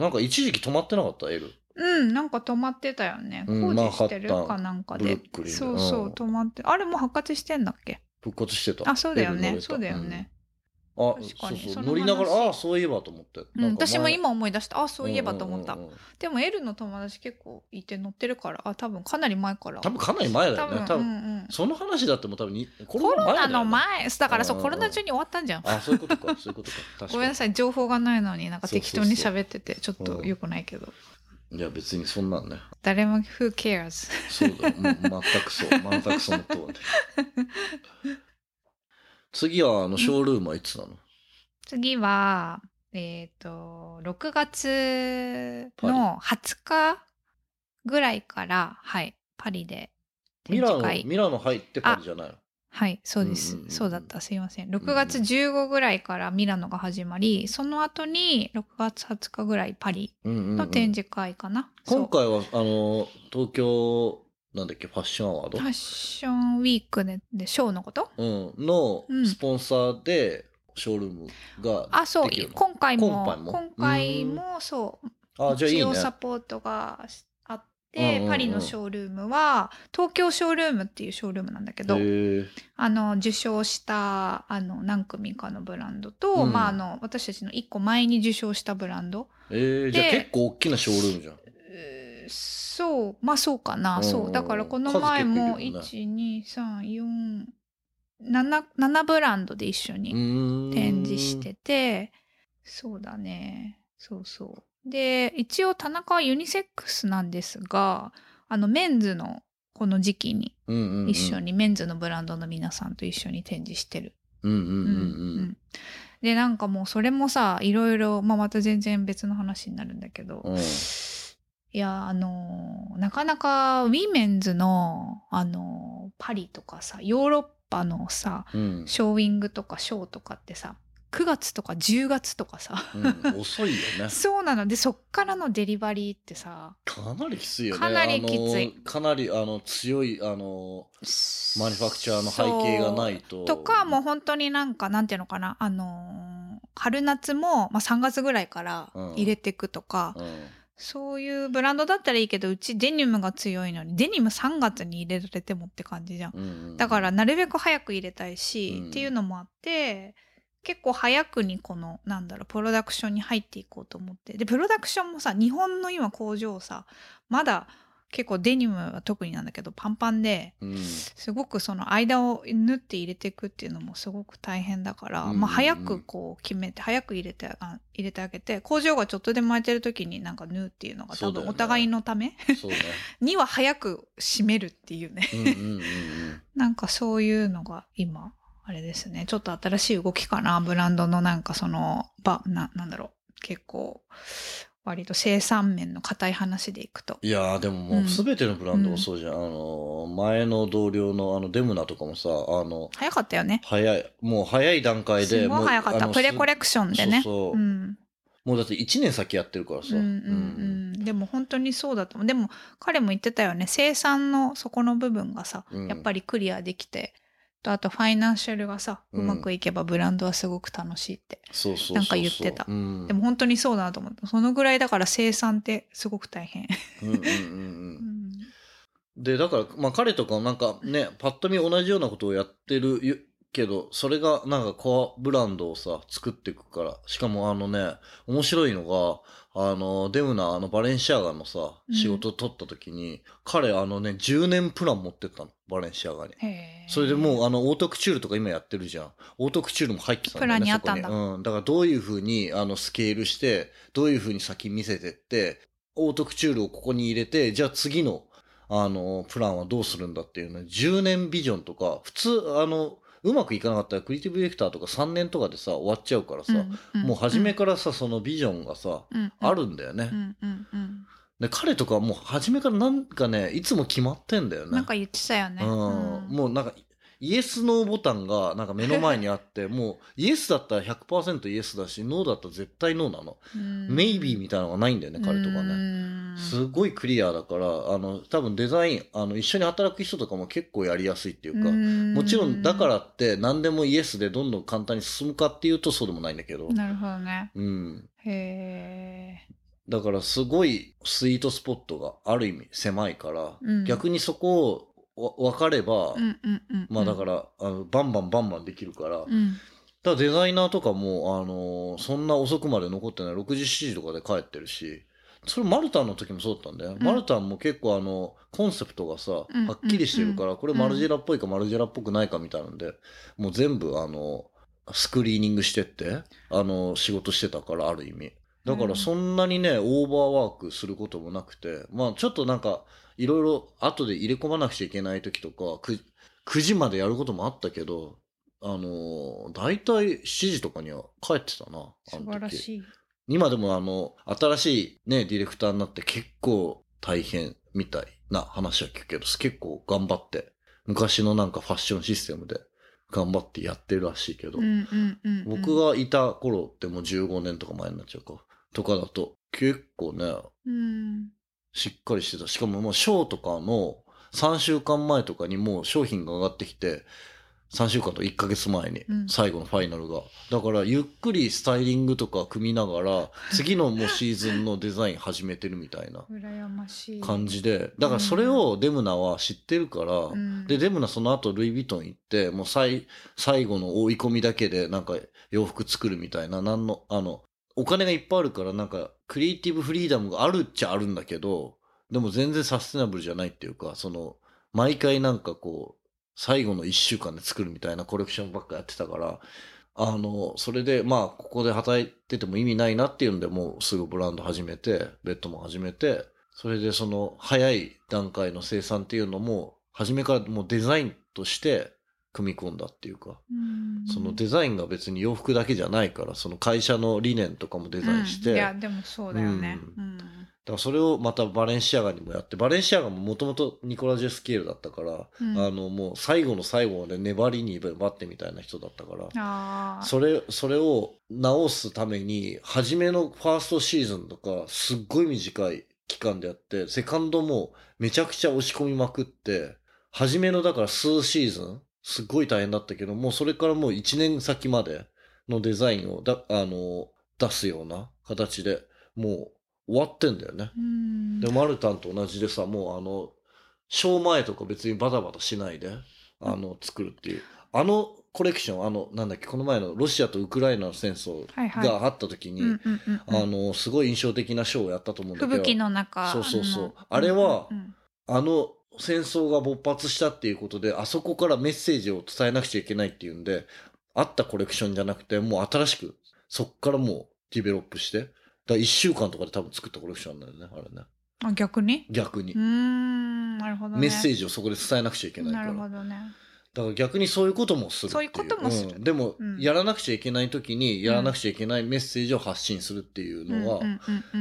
なんか一時期止まってなかった ?L。うん、なんか止まってたよね。うん工事してるかなんかでそうそうう、ん止まって。あれもう発活してんだっけ？復活してた。あ、そうだよねそうだよね。うんあ、確そうそう。かにその乗りながら、話ああ、そういえばと思って。うん、なんか前私も今思い出した。あ、そういえばと思った。うんうんうんうんでも L の友達結構いて乗ってるから、あ、多分かなり前から。多分かなり前だよね。多多分、うん分。うん。その話だってもう多分にココロナだよねの前、だからそう、うんコロナ中に終わったんじゃん。あ、そういうことか、そういうことか。確かにごめんなさい、情報がないのになんかそうそうそう適当に喋ってて、ちょっと良くないけど。いや、別にそんなんね。誰も who cares? そうだよ。もう全くそう。全くその通り。次は、あの、ショールームはいつなの？次は、えっ、と、6月の20日ぐらいから、はい、パリでミラノ、展示会。ミラノ入ってパリじゃないの？はい、そうです、うんうんうんそうだった。すいません。6月15ぐらいからミラノが始まり、その後に6月20日ぐらいパリうんうんうん。の展示会かな。そう。今回は、あの、東京、なんだっけ、ファッションアワード？ファッションウィークででショーのこと？うん、のうん。スポンサーで、ショールームがあ、そう。できる、の？今回も、今回も？今回もそう、あ、じゃあいいね。一応。サポートがあって、うんうんうん。パリのショールームは東京ショールームっていうショールームなんだけどへー。あの受賞したあの何組かのブランドと、うん。まあ、あの私たちの一個前に受賞したブランド。えー、じゃあで結構大きなショールームじゃん。そうまあそうかな、うんそうだからこの前も数結12347ブランドで一緒に展示してて、そうだね。そうそう。で、一応田中はユニセックスなんですが、あのメンズのこの時期に一緒にメンズのブランドの皆さんと一緒に展示してる。で、なんかもうそれもさ、いろいろ、まあまた全然別の話になるんだけど、うんいや、あのーなかなかウィメンズの、あのーパリとかさ、ヨーロッパのさ、うん。 showing とかショーとかってさ、9月とか10月とかさ、うん遅いよね。[LAUGHS] そうなの。でそっからのデリバリーってさかなりきついよね。かなりきつい。かなりあの強いあの manufacture の背景がないと。とかもう本当になんかなんていうのかな。あのー春夏も、まあ、3月ぐらいから入れていくとか、うんそういうブランドだったらいいけどうちデニムが強いのにデニム3月に入れられてもって感じじゃんうんうん。だからなるべく早く入れたいし、うん。っていうのもあって結構早くにこのなんだろうプロダクションに入っていこうと思って。でプロダクションもさ日本の今工場さまだ結構デニムは特になんだけどパンパンでうん。すごくその間を縫って入れていくっていうのもすごく大変だから、うんうんうん。まあ、早くこう決めて早く入れてあ入れてあげて工場がちょっとでも空いてる時になんか縫うっていうのが多分お互いのためそうね。[LAUGHS] には早く締めるっていうね。うん。なんかそういうのが今あれですね。ちょっと新しい動きかな。ブランドのなんかそのばななんだろう。結構割と生産面の硬い話でいくと。いやーでももううん。全てのブランドもそうじゃん、あの前の同僚のあのデムナとかもさあの早かったよね。早いもう早い段階ですごい早かった。もうあのプレコレクションでね。そうそう。うん。もうだって1年先やってるからさ、うん。うんうん、でも本当にそうだと思う。でも彼も言ってたよね。生産のそこの部分がさ、うん。やっぱりクリアできてとあとファイナンシャルがさうまくいけばブランドはすごく楽しいって、なんか言ってた。うん。でも本当にそうだなと思った。そのぐらいだから生産ってすごく大変、うんうんうんう [LAUGHS] うん。んでだから、まあ、彼とかもなんかねパッと見同じようなことをやってるゆけどそれがなんかコアブランドをさ作っていくからしかもあのね面白いのがあのデムナあのバレンシアガのさうん。仕事を取った時に、彼あのね10年プラン持ってったのバレンシアガに。それでもうあのオートクチュールとか今やってるじゃん。オートクチュールも入ってたんだよねプランにあったんだ。うん、だからどういうふうにあのスケールしてどういうふうに先見せてってオートクチュールをここに入れてじゃあ次のあのプランはどうするんだっていうね10年ビジョンとか普通あのうまくいかなかったらクリエイティブディレクターとか3年とかでさ終わっちゃうからさ、んんもう初めからさそのビジョンがさ、うんうん。あるんだよね、うんうんうん。で彼とかはもう初めからなんかねいつも決まってんだよね。なんか言ってたよね、うん、もうなんかイエスノーボタンがなんか目の前にあって [LAUGHS] もうイエスだったら100%イエスだしノーだったら絶対ノーなの、うん。メイビーみたいなのがないんだよね彼とかね、ねすごいクリアだからあの多分デザインあの一緒に働く人とかも結構やりやすいっていうか、もちろんだからって何でもイエスでどんどん簡単に進むかっていうとそうでもないんだけど、なるほどね。うん、へえだからすごいスイートスポットがある意味狭いから、うん。逆にそこをわ分かれば、うんうんうんまあだからあのバンバンバンバンできるから、うん。だデザイナーとかも、あのーそんな遅くまで残ってない6時7時とかで帰ってるしそれマルタンの時もそうだったんだよ、うん。マルタンも結構あのコンセプトがさ、うんはっきりしてるから、これうんマルジェラっぽいかマルジェラっぽくないかみたいなんでもう全部あのスクリーニングしてってあの仕事してたからある意味。だからそんなにね、オーバーワークすることもなくてまあちょっとなんかいろいろ後で入れ込まなくちゃいけない時とか 9, 9時までやることもあったけどあのー、大体7時とかには帰ってたなあ素晴らしい。今でもあの新しいねディレクターになって結構大変みたいな話は聞くけど結構頑張って昔のなんかファッションシステムで頑張ってやってるらしいけど、僕がいた頃ってもう15年とか前になっちゃうか。とかだと結構ねうんしっかりしてた。しかももうショーとかの3週間前とかにもう商品が上がってきて3週間と1ヶ月前にうん。最後のファイナルが、だからゆっくりスタイリングとか組みながら次のもうシーズンのデザイン始めてるみたいな [LAUGHS] 羨ましい。感じで。だからそれをデムナは知ってるから、うん。でデムナその後ルイ・ヴィトン行ってもう最最後の追い込みだけでなんか洋服作るみたいななんのあのお金がいっぱいあるからなんかクリエイティブフリーダムがあるっちゃあるんだけどでも全然サステナブルじゃないっていうかその毎回なんかこう最後の1週間で作るみたいなコレクションばっかやってたからあのそれでまあここで働いてても意味ないなっていうんでもうすぐブランド始めてベッドも始めてそれでその早い段階の生産っていうのも初めからもうデザインとして組み込んだっていうかうん。そのデザインが別に洋服だけじゃないからその会社の理念とかもデザインして、うん。いだかやでもそうだよね。ううん。らそれをまたバレンシアガにもやってバレンシアガももともとニコラ・ジェスケールだったから、うん。あのもう最後の最後まで粘りに粘ってみたいな人だったから。それそれを直すために初めのファーストシーズンとかすっごい短い期間でやってセカンドもめちゃくちゃ押し込みまくって初めのだから数シーズンすっごい大変だったけどもうそれからもう1年先までのデザインをだあの出すような形でもう終わってんだよね。うん。でマルタンと同じでさもうあのショー前とか別にバタバタしないであの作るっていう。あのコレクション、あの、なんだっけ、この前のロシアとウクライナの戦争。があった時に、あの、すごい印象的なショーをやったと思うんだけど、吹雪の中そうそうそう。のあれはうんうん。あの戦争が勃発したっていうことで、あそこからメッセージを伝えなくちゃいけないっていうんで、あったコレクションじゃなくて、もう新しく、そっからもうディベロップして、だから1週間とかで多分作ったコレクションなんだよね、あれね。あ逆に？逆にうー。んなるほどねメッセージをそこで伝えなくちゃいけないかなら。るほどねだから逆にそういうこともするっていう。そういうこともするうんでも、うんやらなくちゃいけない時に、やらなくちゃいけないメッセージを発信するっていうのは、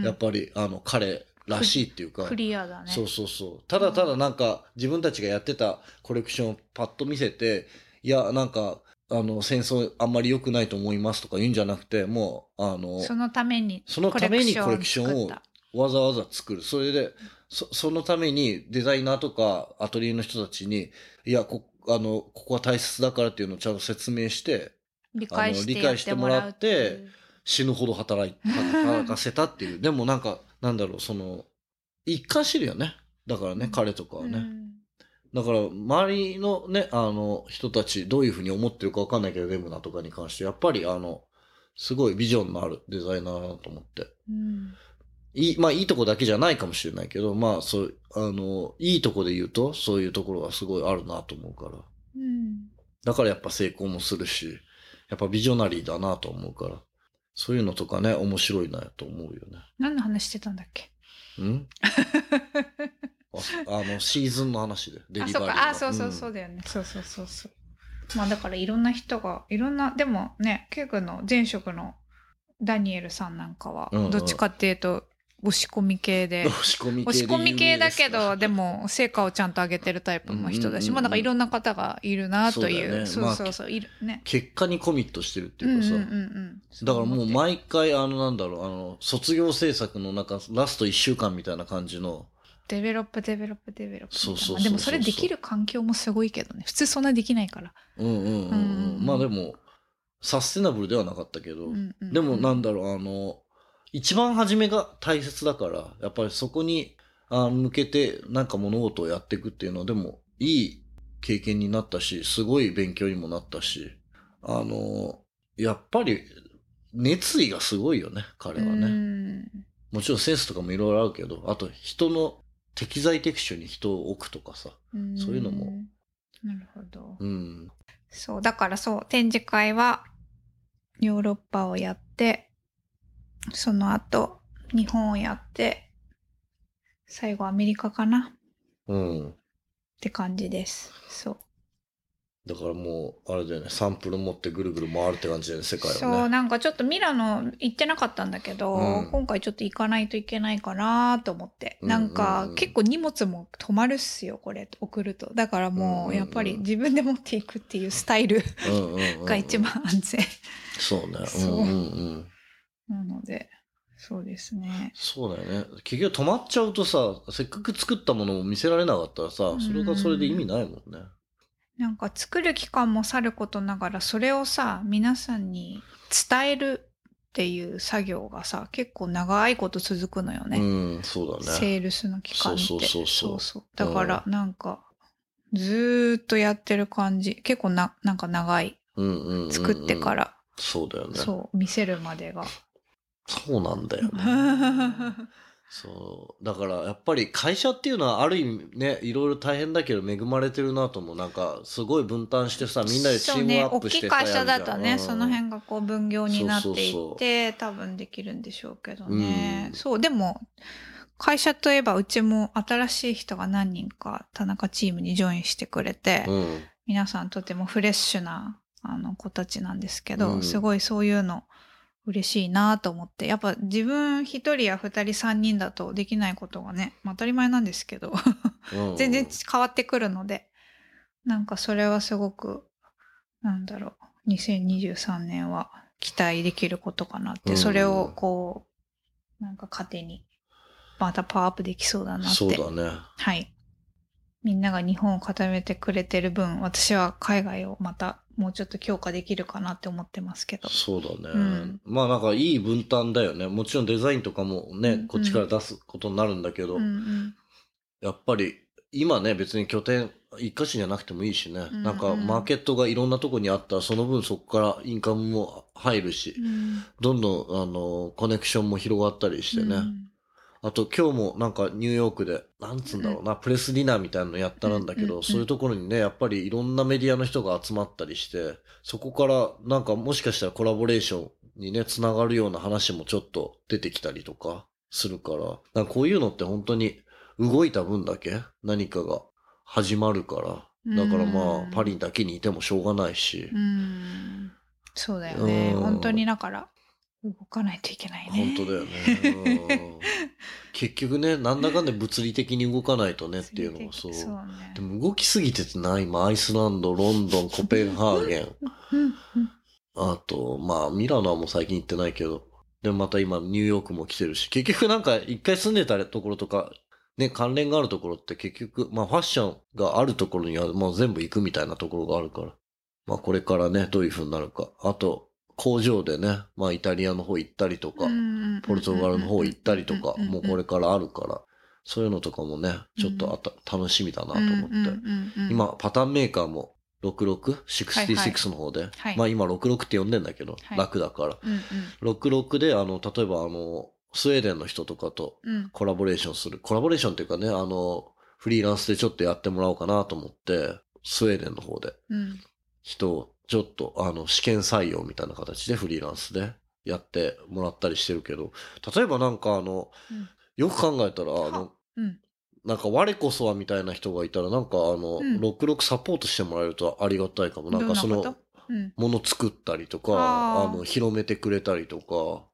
やっぱり、あの、彼らしいっていうか、クリアだねそうそうそう。ただただなんか、自分たちがやってたコレクションをパッと見せて、いや、なんか、あの、戦争あんまり良くないと思いますとか言うんじゃなくて、もう、あの、そのためにそのためにコレクションをわざわざ作る。それで、そそのためにデザイナーとかアトリエの人たちに、いや、こ、あの、ここは大切だからっていうのをちゃんと説明して、理解してあの理解してもらって死ぬほど働い、働かせたっていう。でもなんか、なんだろう、その、一貫してるよね。だからね、うん彼とかはね。だから、周りのね、あの、人たち、どういうふうに思ってるかわかんないけど、デムナとかに関して、やっぱり、あの、すごいビジョンのあるデザイナーだなと思って。うんいい、まあ、いいとこだけじゃないかもしれないけど、まあ、そう、あの、いいとこで言うと、そういうところがすごいあるなと思うから。うんだからやっぱ成功もするし、やっぱビジョナリーだなと思うから。そういうのとかね、面白いなと思うよね。何の話してたんだっけ？ん？[LAUGHS] ああの、シーズンの話で、デあリバリーの。そうかあそうそうそうだよね、そうそうそうそう。まあだからいろんな人がいろんなでもねケイ君の前職のダニエルさんなんかはうんうん。どっちかっていうと押し込み系で、押し込み系で押し込み系だけどでも成果をちゃんと上げてるタイプの人だし、まあなんかいろんな方がいるなという。そうそうそういるね。結果にコミットしてるっていうかさ、うんうんうん。うんだからもう毎回あのなんだろう、あの、卒業制作の中、ラスト1週間みたいな感じの、 develop develop develop そうそうでもそれできる環境もすごいけどね。普通そんなできないから、うんうんうんうん。うん。まあでも、サステナブルではなかったけど、でもなんだろう、あの、一番初めが大切だから、やっぱりそこにあ向けてなんか物事をやっていくっていうのは、でもいい経験になったし、すごい勉強にもなったし、あの、やっぱり熱意がすごいよね、彼はね。うんもちろんセンスとかもいろいろあるけど、あと人の適材適所に人を置くとかさ。うんそういうのもなるほどうん。そうだからそう展示会はヨーロッパをやってその後日本をやって最後アメリカかな。うん。って感じです。そう。だからもう、あれだよね、サンプル持ってぐるぐる回るって感じだよね、世界そうはね。なんかちょっとミラノ行ってなかったんだけど、うん。今回ちょっと行かないといけないかなと思って、うんなんかうん。うん結構荷物も止まるっすよこれ送ると。だからもうんうんううん。やっぱり自分で持っていくっていうスタイルうんうんうんうん。が一番安全。そうね。そう。うんうんうん。なのでそうですね。そうだよね。結局止まっちゃうとさ、せっかく作ったものも見せられなかったらさ、それがそれで意味ないもんね。なんか作る期間もさることながらそれをさ皆さんに伝えるっていう作業がさ結構長いこと続くのよね、うん、そうだね。セールスの期間って。そうそうそうそう。だからなんかずーっとやってる感じ。結構ななんか長い。うんうんうんうん。作ってか。ら、そうだよね。そう見せるまでがそうなんだよね。[LAUGHS] そう。だから、やっぱり会社っていうのはある意味ね、いろいろ大変だけど恵まれてるなと思う。なんか、すごい分担してさ、みんなでチームアップしてさそうね大きい会社だとね、やるじゃんその辺がこう分業になっていってそう多分できるんでしょうけどね、うんそうでも会社といえばうちも新しい人が何人か田中チームにジョインしてくれて、うん。皆さんとてもフレッシュなあの子たちなんですけど、うんすごいそういうの嬉しいなと思ってやっぱ自分一人や二人三人だとできないことがね、まあ、当たり前なんですけどうん全然変わってくるのでなんかそれはすごくなんだろう2023年は期待できることかなって、うんそれをこうなんか糧にまたパワーアップできそうだなってそうだね。はい。みんなが日本を固めてくれてる分、私は海外をまたもうちょっと強化できるかなって思ってますけど。そうだね。うんまあなんかいい分担だよね。もちろんデザインとかもね、うんこっちから出すことになるんだけど、うんうん。やっぱり今ね、別に拠点、一箇所じゃなくてもいいしね。うんなんかマーケットがいろんなとこにあったら、その分そこからインカムも入るし、うんどんどん、あの、コネクションも広がったりしてね。うんあと今日もなんかニューヨークで、なんつうんだろうな、プレスディナーみたいなのやったんだけど、そういうところにね、やっぱりいろんなメディアの人が集まったりして、そこからなんかもしかしたらコラボレーションにね、つながるような話もちょっと出てきたりとかするから、なんかこういうのって本当に動いた分だけ何かが始まるから、だからまうん。あパリだけにいてもしょうがないし、うん。そうだよね。うん。本当にだから動かないといけないね本当だよね。うん [LAUGHS] 結局ね、なんだかんだ物理的に動かないとねっていうのがそう。そうねでも動きすぎててな、今、アイスランド、ロンドン、コペンハーゲン。あと、まあ、ミラノはもう最近行ってないけど。でもまた今、ニューヨークも来てるし、結局なんか、一回住んでたところとか、ね、関連があるところって結局、まあ、ファッションがあるところにはもう全部行くみたいなところがあるから。まあ、これからね、どういう風になるか。あと、工場でね、まあ、イタリアの方行ったりとか、ポルトガルの方行ったりとか、もうこれからあるから、そういうのとかもね、ちょっとあた、楽しみだなと思って。今、パターンメーカーも66、66の方で、まあ今66って呼んでんだけど、楽だから。うん66で、あの、例えばあの、スウェーデンの人とかとコラボレーションする。コラボレーションっていうかね、あの、フリーランスでちょっとやってもらおうかなと思って、スウェーデンの方で人をちょっと、あの、試験採用みたいな形でフリーランスでやってもらったりしてるけど、例えばなんかあの、うん。よく考えたら、あの、うん。なんか我こそはみたいな人がいたら、なんかあの、うん。66サポートしてもらえるとありがたいかも。なんかそのもの作ったりとか、あの、広めてくれたりとか、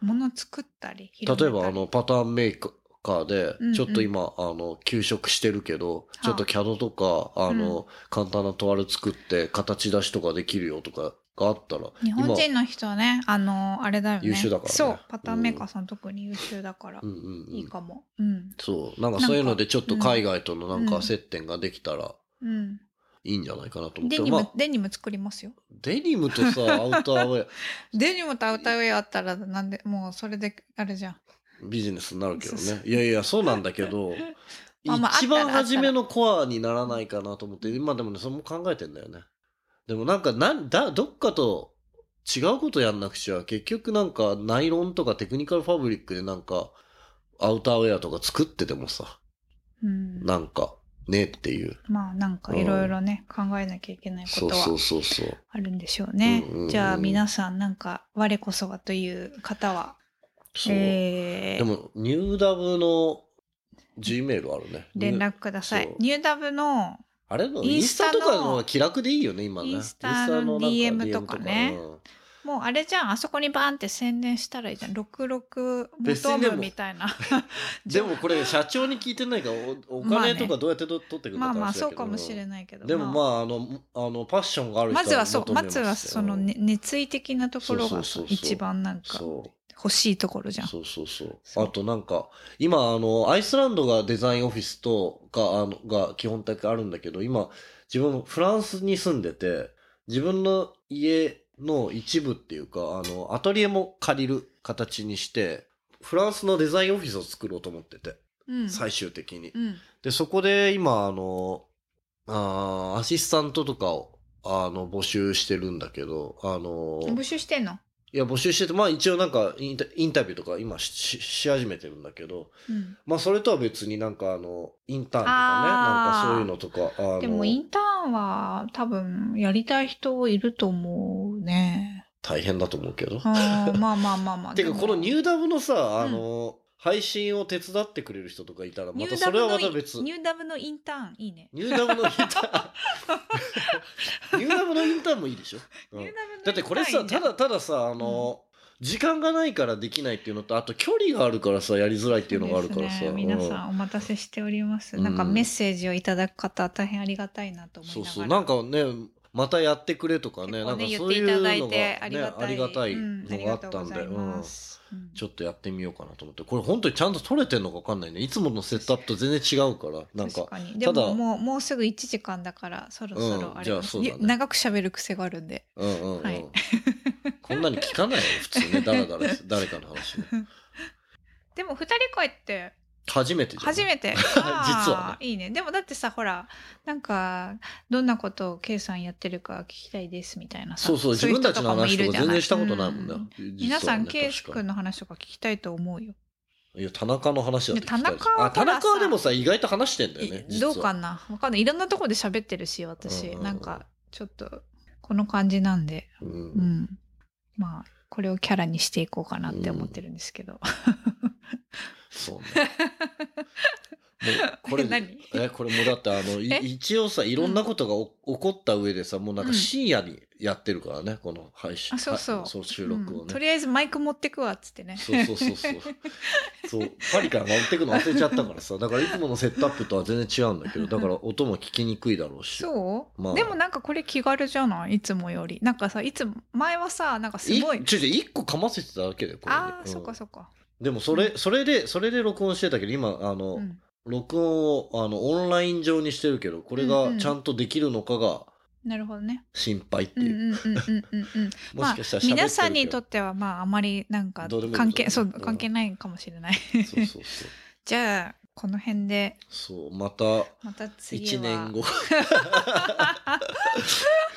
物作ったり例えばあの、パターンメーカーでうんうん、ちょっと今、あの、休職してるけど、あ。ちょっと CAD とか、あの、簡単なトワル作って形出しとかできるよとかがあったら、日本人の人はねあのあれだよね。優秀だからね。そう。パターンメーカーさん特に優秀だから。いいかも。うん。そう、なんかそういうのでちょっと海外とのなんうん。か接点ができたらうん。いいんじゃないかなと思って。デニまあ、ムデニム作りますよ。デニムとさ、アウターウェア、[LAUGHS] デニムとアウターウェアあったらなんでもうそれであれじゃんビジネスになるけどね。いやいや、そうなんだけど、[LAUGHS] まあまあ一番初めのコアにならないかなと思って、今でもね、それも考えてんだよね。でもなんか、なんだ、どっかと違うことやんなくちゃ、結局なんか、ナイロンとかテクニカルファブリックでなんか、アウターウェアとか作っててもさ、うんなんか、ねっていう。まあなんかいろいろね考えなきゃいけないことはそうそうそうそう。あるんでしょうねうんうんうんじゃあ皆さんなんか我こそはという方はそう。えー。でも、ニューダブの G メールあるね。連絡ください。ニューダブのあれのインスタとかの気楽でいいよね、今ね。インスタの DM とか。ね。うん。もうあれじゃんあそこにバーンって宣伝したらいいじゃん。66別にでも求むみたいな。[LAUGHS] でもこれ社長に聞いてないからおお金とかどうやってと取ってくるまあまあそうかもしれないけど。でもまあ。あのあのパッションがある人まずはそうまずはその、ね、熱意的なところが一番なんか。そ欲しいところじゃ。うん。そうそうそう。あとなんか今あのアイスランドがデザインオフィスとがあのが基本的にあるんだけど今自分フランスに住んでて自分の家の一部っていうかあのアトリエも借りる形にしてフランスのデザインオフィスを作ろうと思っててうん。最終的に。うん。で、そこで今、あの、あーアシスタントとかを、あの、募集してるんだけど、あの、募集してんの？いや、募集してて、まあ一応なんかインタ、インタビューとか今ししし始めてるんだけど、うんまあそれとは別になんかあの、インターンとかね、なんかそういうのとか、あの、でもインターンは多分やりたい人いると思うね。大変だと思うけど。まあまあまあまあ。[LAUGHS] てか、でもこのニューダブのさ、あの、配信を手伝ってくれる人とかいたら、またそれはまた別。ニューダブのインターンいいね。ニューダブのインターン。[LAUGHS] ニューダブのインターンもいいでしょ、うだってこれさただたださあの、時間がないからできないっていうのとあと距離があるからさやりづらいっていうのがあるからさ、ね。皆うんさん。お待たせしております。うん。なんかメッセージをいただく方大変ありがたいなと思いながら。そうそう。なんかねまたやってくれとかねねなんかそういうのが、ね、ありがたい。のがあったんで、ありがとうございうんます。うんちょっとやってみようかなと思って。これ本当にちゃんと撮れてんのか分かんないね。いつものセットアップと全然違うから。なんか確かに。でももうもうすぐ1時間だからそろそろうんあれ、じゃあそうだね。長く喋る癖があるんで。うんうんうん、はい。[LAUGHS] こんなに聞かないよ普通ね。だらだら誰かの話ね。[LAUGHS] でも2人会って初めて。初めて？[LAUGHS] 実はあーいいね。でもだってさほらなんかどんなことを K さんやってるか聞きたいですみたいなさそうそう、自分たちの話とか全然したことないもんね。うん。ね皆さん K 君の話とか聞きたいと思うよ。にいや、田中の話だって聞きたいいや田中はあ、田中はでもさ、意外と話してんだよね。どうかな？わかんない。いろんなところで喋ってるし私、なんかちょっとこの感じなんで。う。うんん。まあこれをキャラにしていこうかなって思ってるんですけど、そうね。もうこれ [LAUGHS] 何？[LAUGHS] えこれもうだってあの一応さいろんなことがお起こった上でさもうなんかうん。深夜にやってるからね、この配信。あそうそう。はいそう収録をね、うん。とりあえずマイク持ってくわっつってね。そうそうそうそう。[LAUGHS] そう。パリから持ってくの忘れちゃったからさ。だからいつものセットアップとは全然違うんだけどだから音も聞きにくいだろうし。そう、まあ。でもなんかこれ気軽じゃない？いつもより。なんかさいつも前はさなんかすごいいちょちょ1個かませてただけでこれにああ、うん。そっかそっか、でもそれそれでそれで録音してたけど今あの、うん、録音をあのオンライン上にしてるけどこれがうんうん。ちゃんとできるのかがなるほどね。心配ってうんいう。う、んうんうんうんうんも [LAUGHS] まあしかしたら喋ってるけど。皆さんにとってはまああまりなんか関係そう関係ないかもしれない。そうそうそう。[LAUGHS] じゃあこの辺で。そうまたまた次1は年後 [LAUGHS]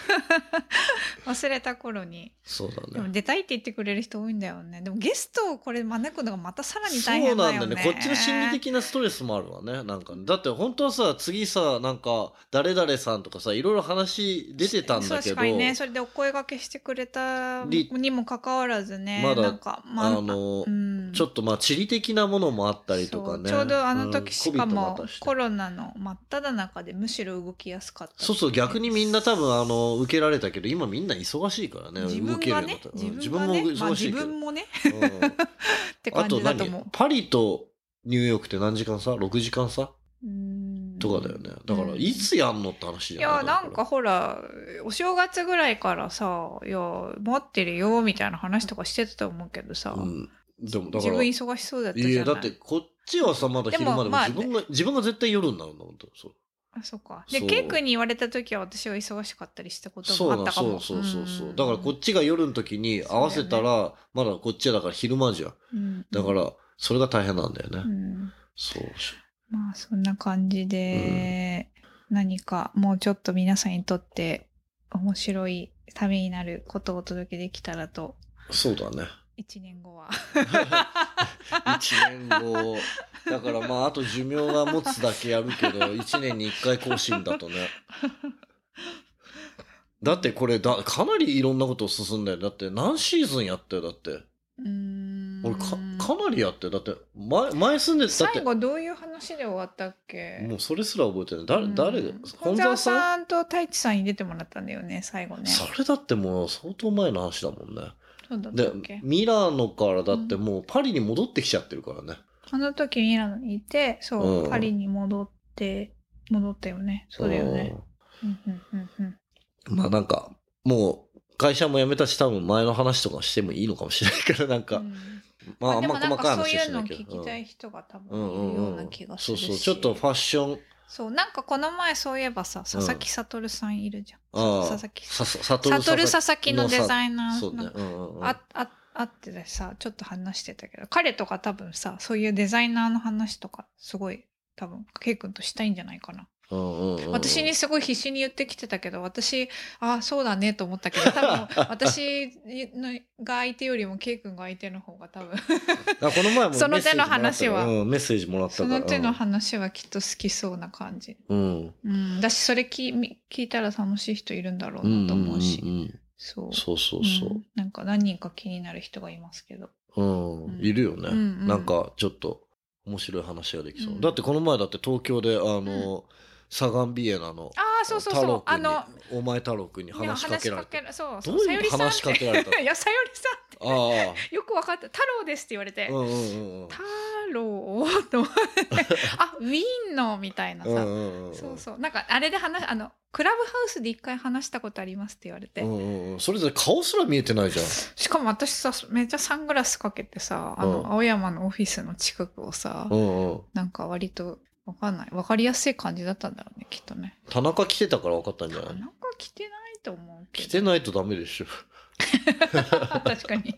[LAUGHS] 忘れた頃に。そうだでもね出たいって言ってくれる人多いんだよね。でもゲストをこれ招くのがまたさらにそう大変だよね。なんだよね。こっちの心理的なストレスもあるわね。なんか。ねだって本当はさ次さなんか誰々さんとかさいろいろ話出てたんだけど。確かにね。それでお声掛けしてくれたりにもかかわらずねまだなんか、まあのうん。ちょっとまあ地理的なものもあったりとかね。そうちょうどあの時んしかもあったしねコロナの真っ只中でむしろ動きやすかったそうそう逆にみんな多分あの受けられたけど今みんな忙しいからね自動けるよ自分も忙しいけど、まあ、自分もねうん。[LAUGHS] って感あと何じだと思う。パリとニューヨークって何時間差 ?6 時間差？うん。とかだよね。だから、うん。いつやんのって話じい？やゃないなんか、ほらお正月ぐらいからさ「いや待ってるよ」みたいな話とかしてたと思うけどさ、うん。でもだから、自分忙しそうだったじゃない。いや、だってこっちはさ、まだ昼間でも自分が、自分が絶対夜になるんだもん。そうあそうかでそうケイ君に言われた時は私は忙しかったりしたこともあったかもそうそうそうそう。んだからこっちが夜の時に合わせたら、まだこっちはだから昼間じゃん。うんだから、それが大変なんだよね。うんそう。まあそんな感じで、何かもうちょっと皆さんにとって面白いためになることをお届けできたらとそうだね。1年後は1年後。だからまあ、あと寿命が持つだけやるけど、1年に1回更新だとね。だってこれだ、かなりいろんなこと進んだよ。だって何シーズンやったよ、だって。うーん俺か、かなりやってよだって、前、前住んで、だって最、後どういう話で終わったっけ？もうそれすら覚えてない。誰、うん誰が、本沢さんと太一さんに出てもらったんだよね最後ねそれだってもう相当前の話だもんね。そうだったでっけ、ミラノからだってもうパリに戻ってきちゃってるからね。あの時ミラノにいてそう、うん。パリに戻って戻ったよね。そうだよね。うん。うんうんうんうん。まあなんか、もう会社も辞めたし多分前の話とかしてもいいのかもしれないけど、なんか、うん。まああんでもなんま細かいかそういうのを話はしないけど。聞きたい人が多う分んうんいるよううなん気がするし、そうそう、ちょっとファッション、そうなんかこの前そういえばさ佐々木悟さんいるじゃん、ああ。佐々木さ、さ、さと悟る佐々木のデザイナーそうね。の。うんうんうん。あああっててさちょっと話してたけど彼とか多分さそういうデザイナーの話とかすごい多分ケイ君としたいんじゃないかな、うんうんうんうん。私にすごい必死に言ってきてたけど私ああそうだねと思ったけど多分 [LAUGHS] 私のが相手よりもケイ君が相手の方が多分あこの前もその手の話はメッセージもらったから。うん、メッセージもらったその手の話はきっと好きそうな感じ、うん。うん、だしそれ聞み聞いたら楽しい人いるんだろううんなと思うし、うんうんそう。そうそうそう。うん。なんか何人か気になる人がいますけど。うん、うん。いるよね、うんうん。なんかちょっと面白い話ができそう、うん。だってこの前だって東京であの、サガンビエナのそうそうそう。あのお前太郎君に話しかけられてそうどそう。うさゆりさんいう話しかけられたの？[LAUGHS] いやさゆりさんって。あよく分かった。太郎ですって言われて、あうんうんうんうん。太郎と思って。[LAUGHS] あウィーンのみたいなさ、うんうんうんそうそう。なんかあれで話あのクラブハウスで一回話したことありますって言われて、うんうんうん。それぞれ顔すら見えてないじゃん。[LAUGHS] しかも私さめっちゃサングラスかけてさあの、うん。青山のオフィスの近くをさ、うんうん。なんか割とわかんない。わかりやすい感じだったんだろうねきっとね。田中来てたから分かったんじゃない？なんか着てないと思うけど。来てないとダメでしょ。[LAUGHS] 確かに。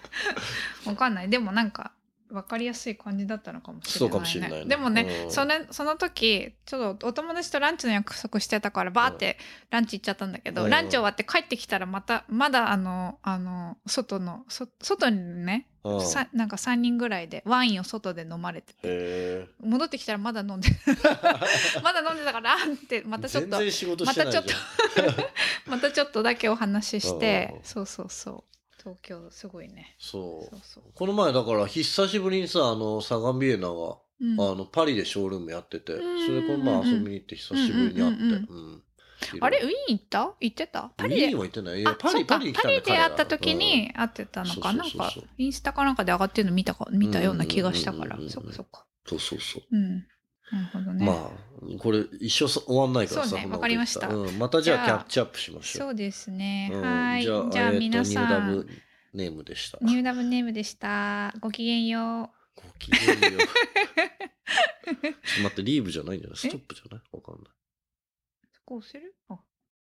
[LAUGHS] わかんない。でもなんか分かりやすい感じだったのかもしれない、ね。そうかもしれないね。でもね、うん。それその時、ちょっとお友達とランチの約束してたから、バーってランチ行っちゃったんだけど、うん。ランチ終わって帰ってきたらまた、まだあの、あの、外の、そ外にね、うん。さなんか3人ぐらいでワインを外で飲まれてて、へ戻ってきたらまだ飲んで、え [LAUGHS] まだ飲んでたから、って、またちょっと、またちょ [LAUGHS] またちょっとだけお話ししてう、ん。そうそうそう。東京すごいね。そう。この前だから久しぶりにさあのサガンビエナが、うん。あのパリでショールームやっててそうん。れこの前遊びに行って久しぶりに会って。うんあれ？ウィーン行った？行ってた？パリで？パリでも行ってない。いやあパリパリパリで会った時に会ってたのか？なんかインスタかなんかで上がってるの見たか？見たような気がしたから。そっかそっか。そうそうそう。うん。なるほどね、まあこれ一生そ終わんないからさそうねわかりました。うん。またじゃあじゃあキャッチアップしましょう。そうですね、うん。はい。じゃあえーと皆さん。ニューダブネームでした。ニューダブネームでした。ごきげんよごきげんよう。[LAUGHS] ちょっと待ってリーブじゃないんじゃない？ストップじゃない？わかんない。うこうする？あ。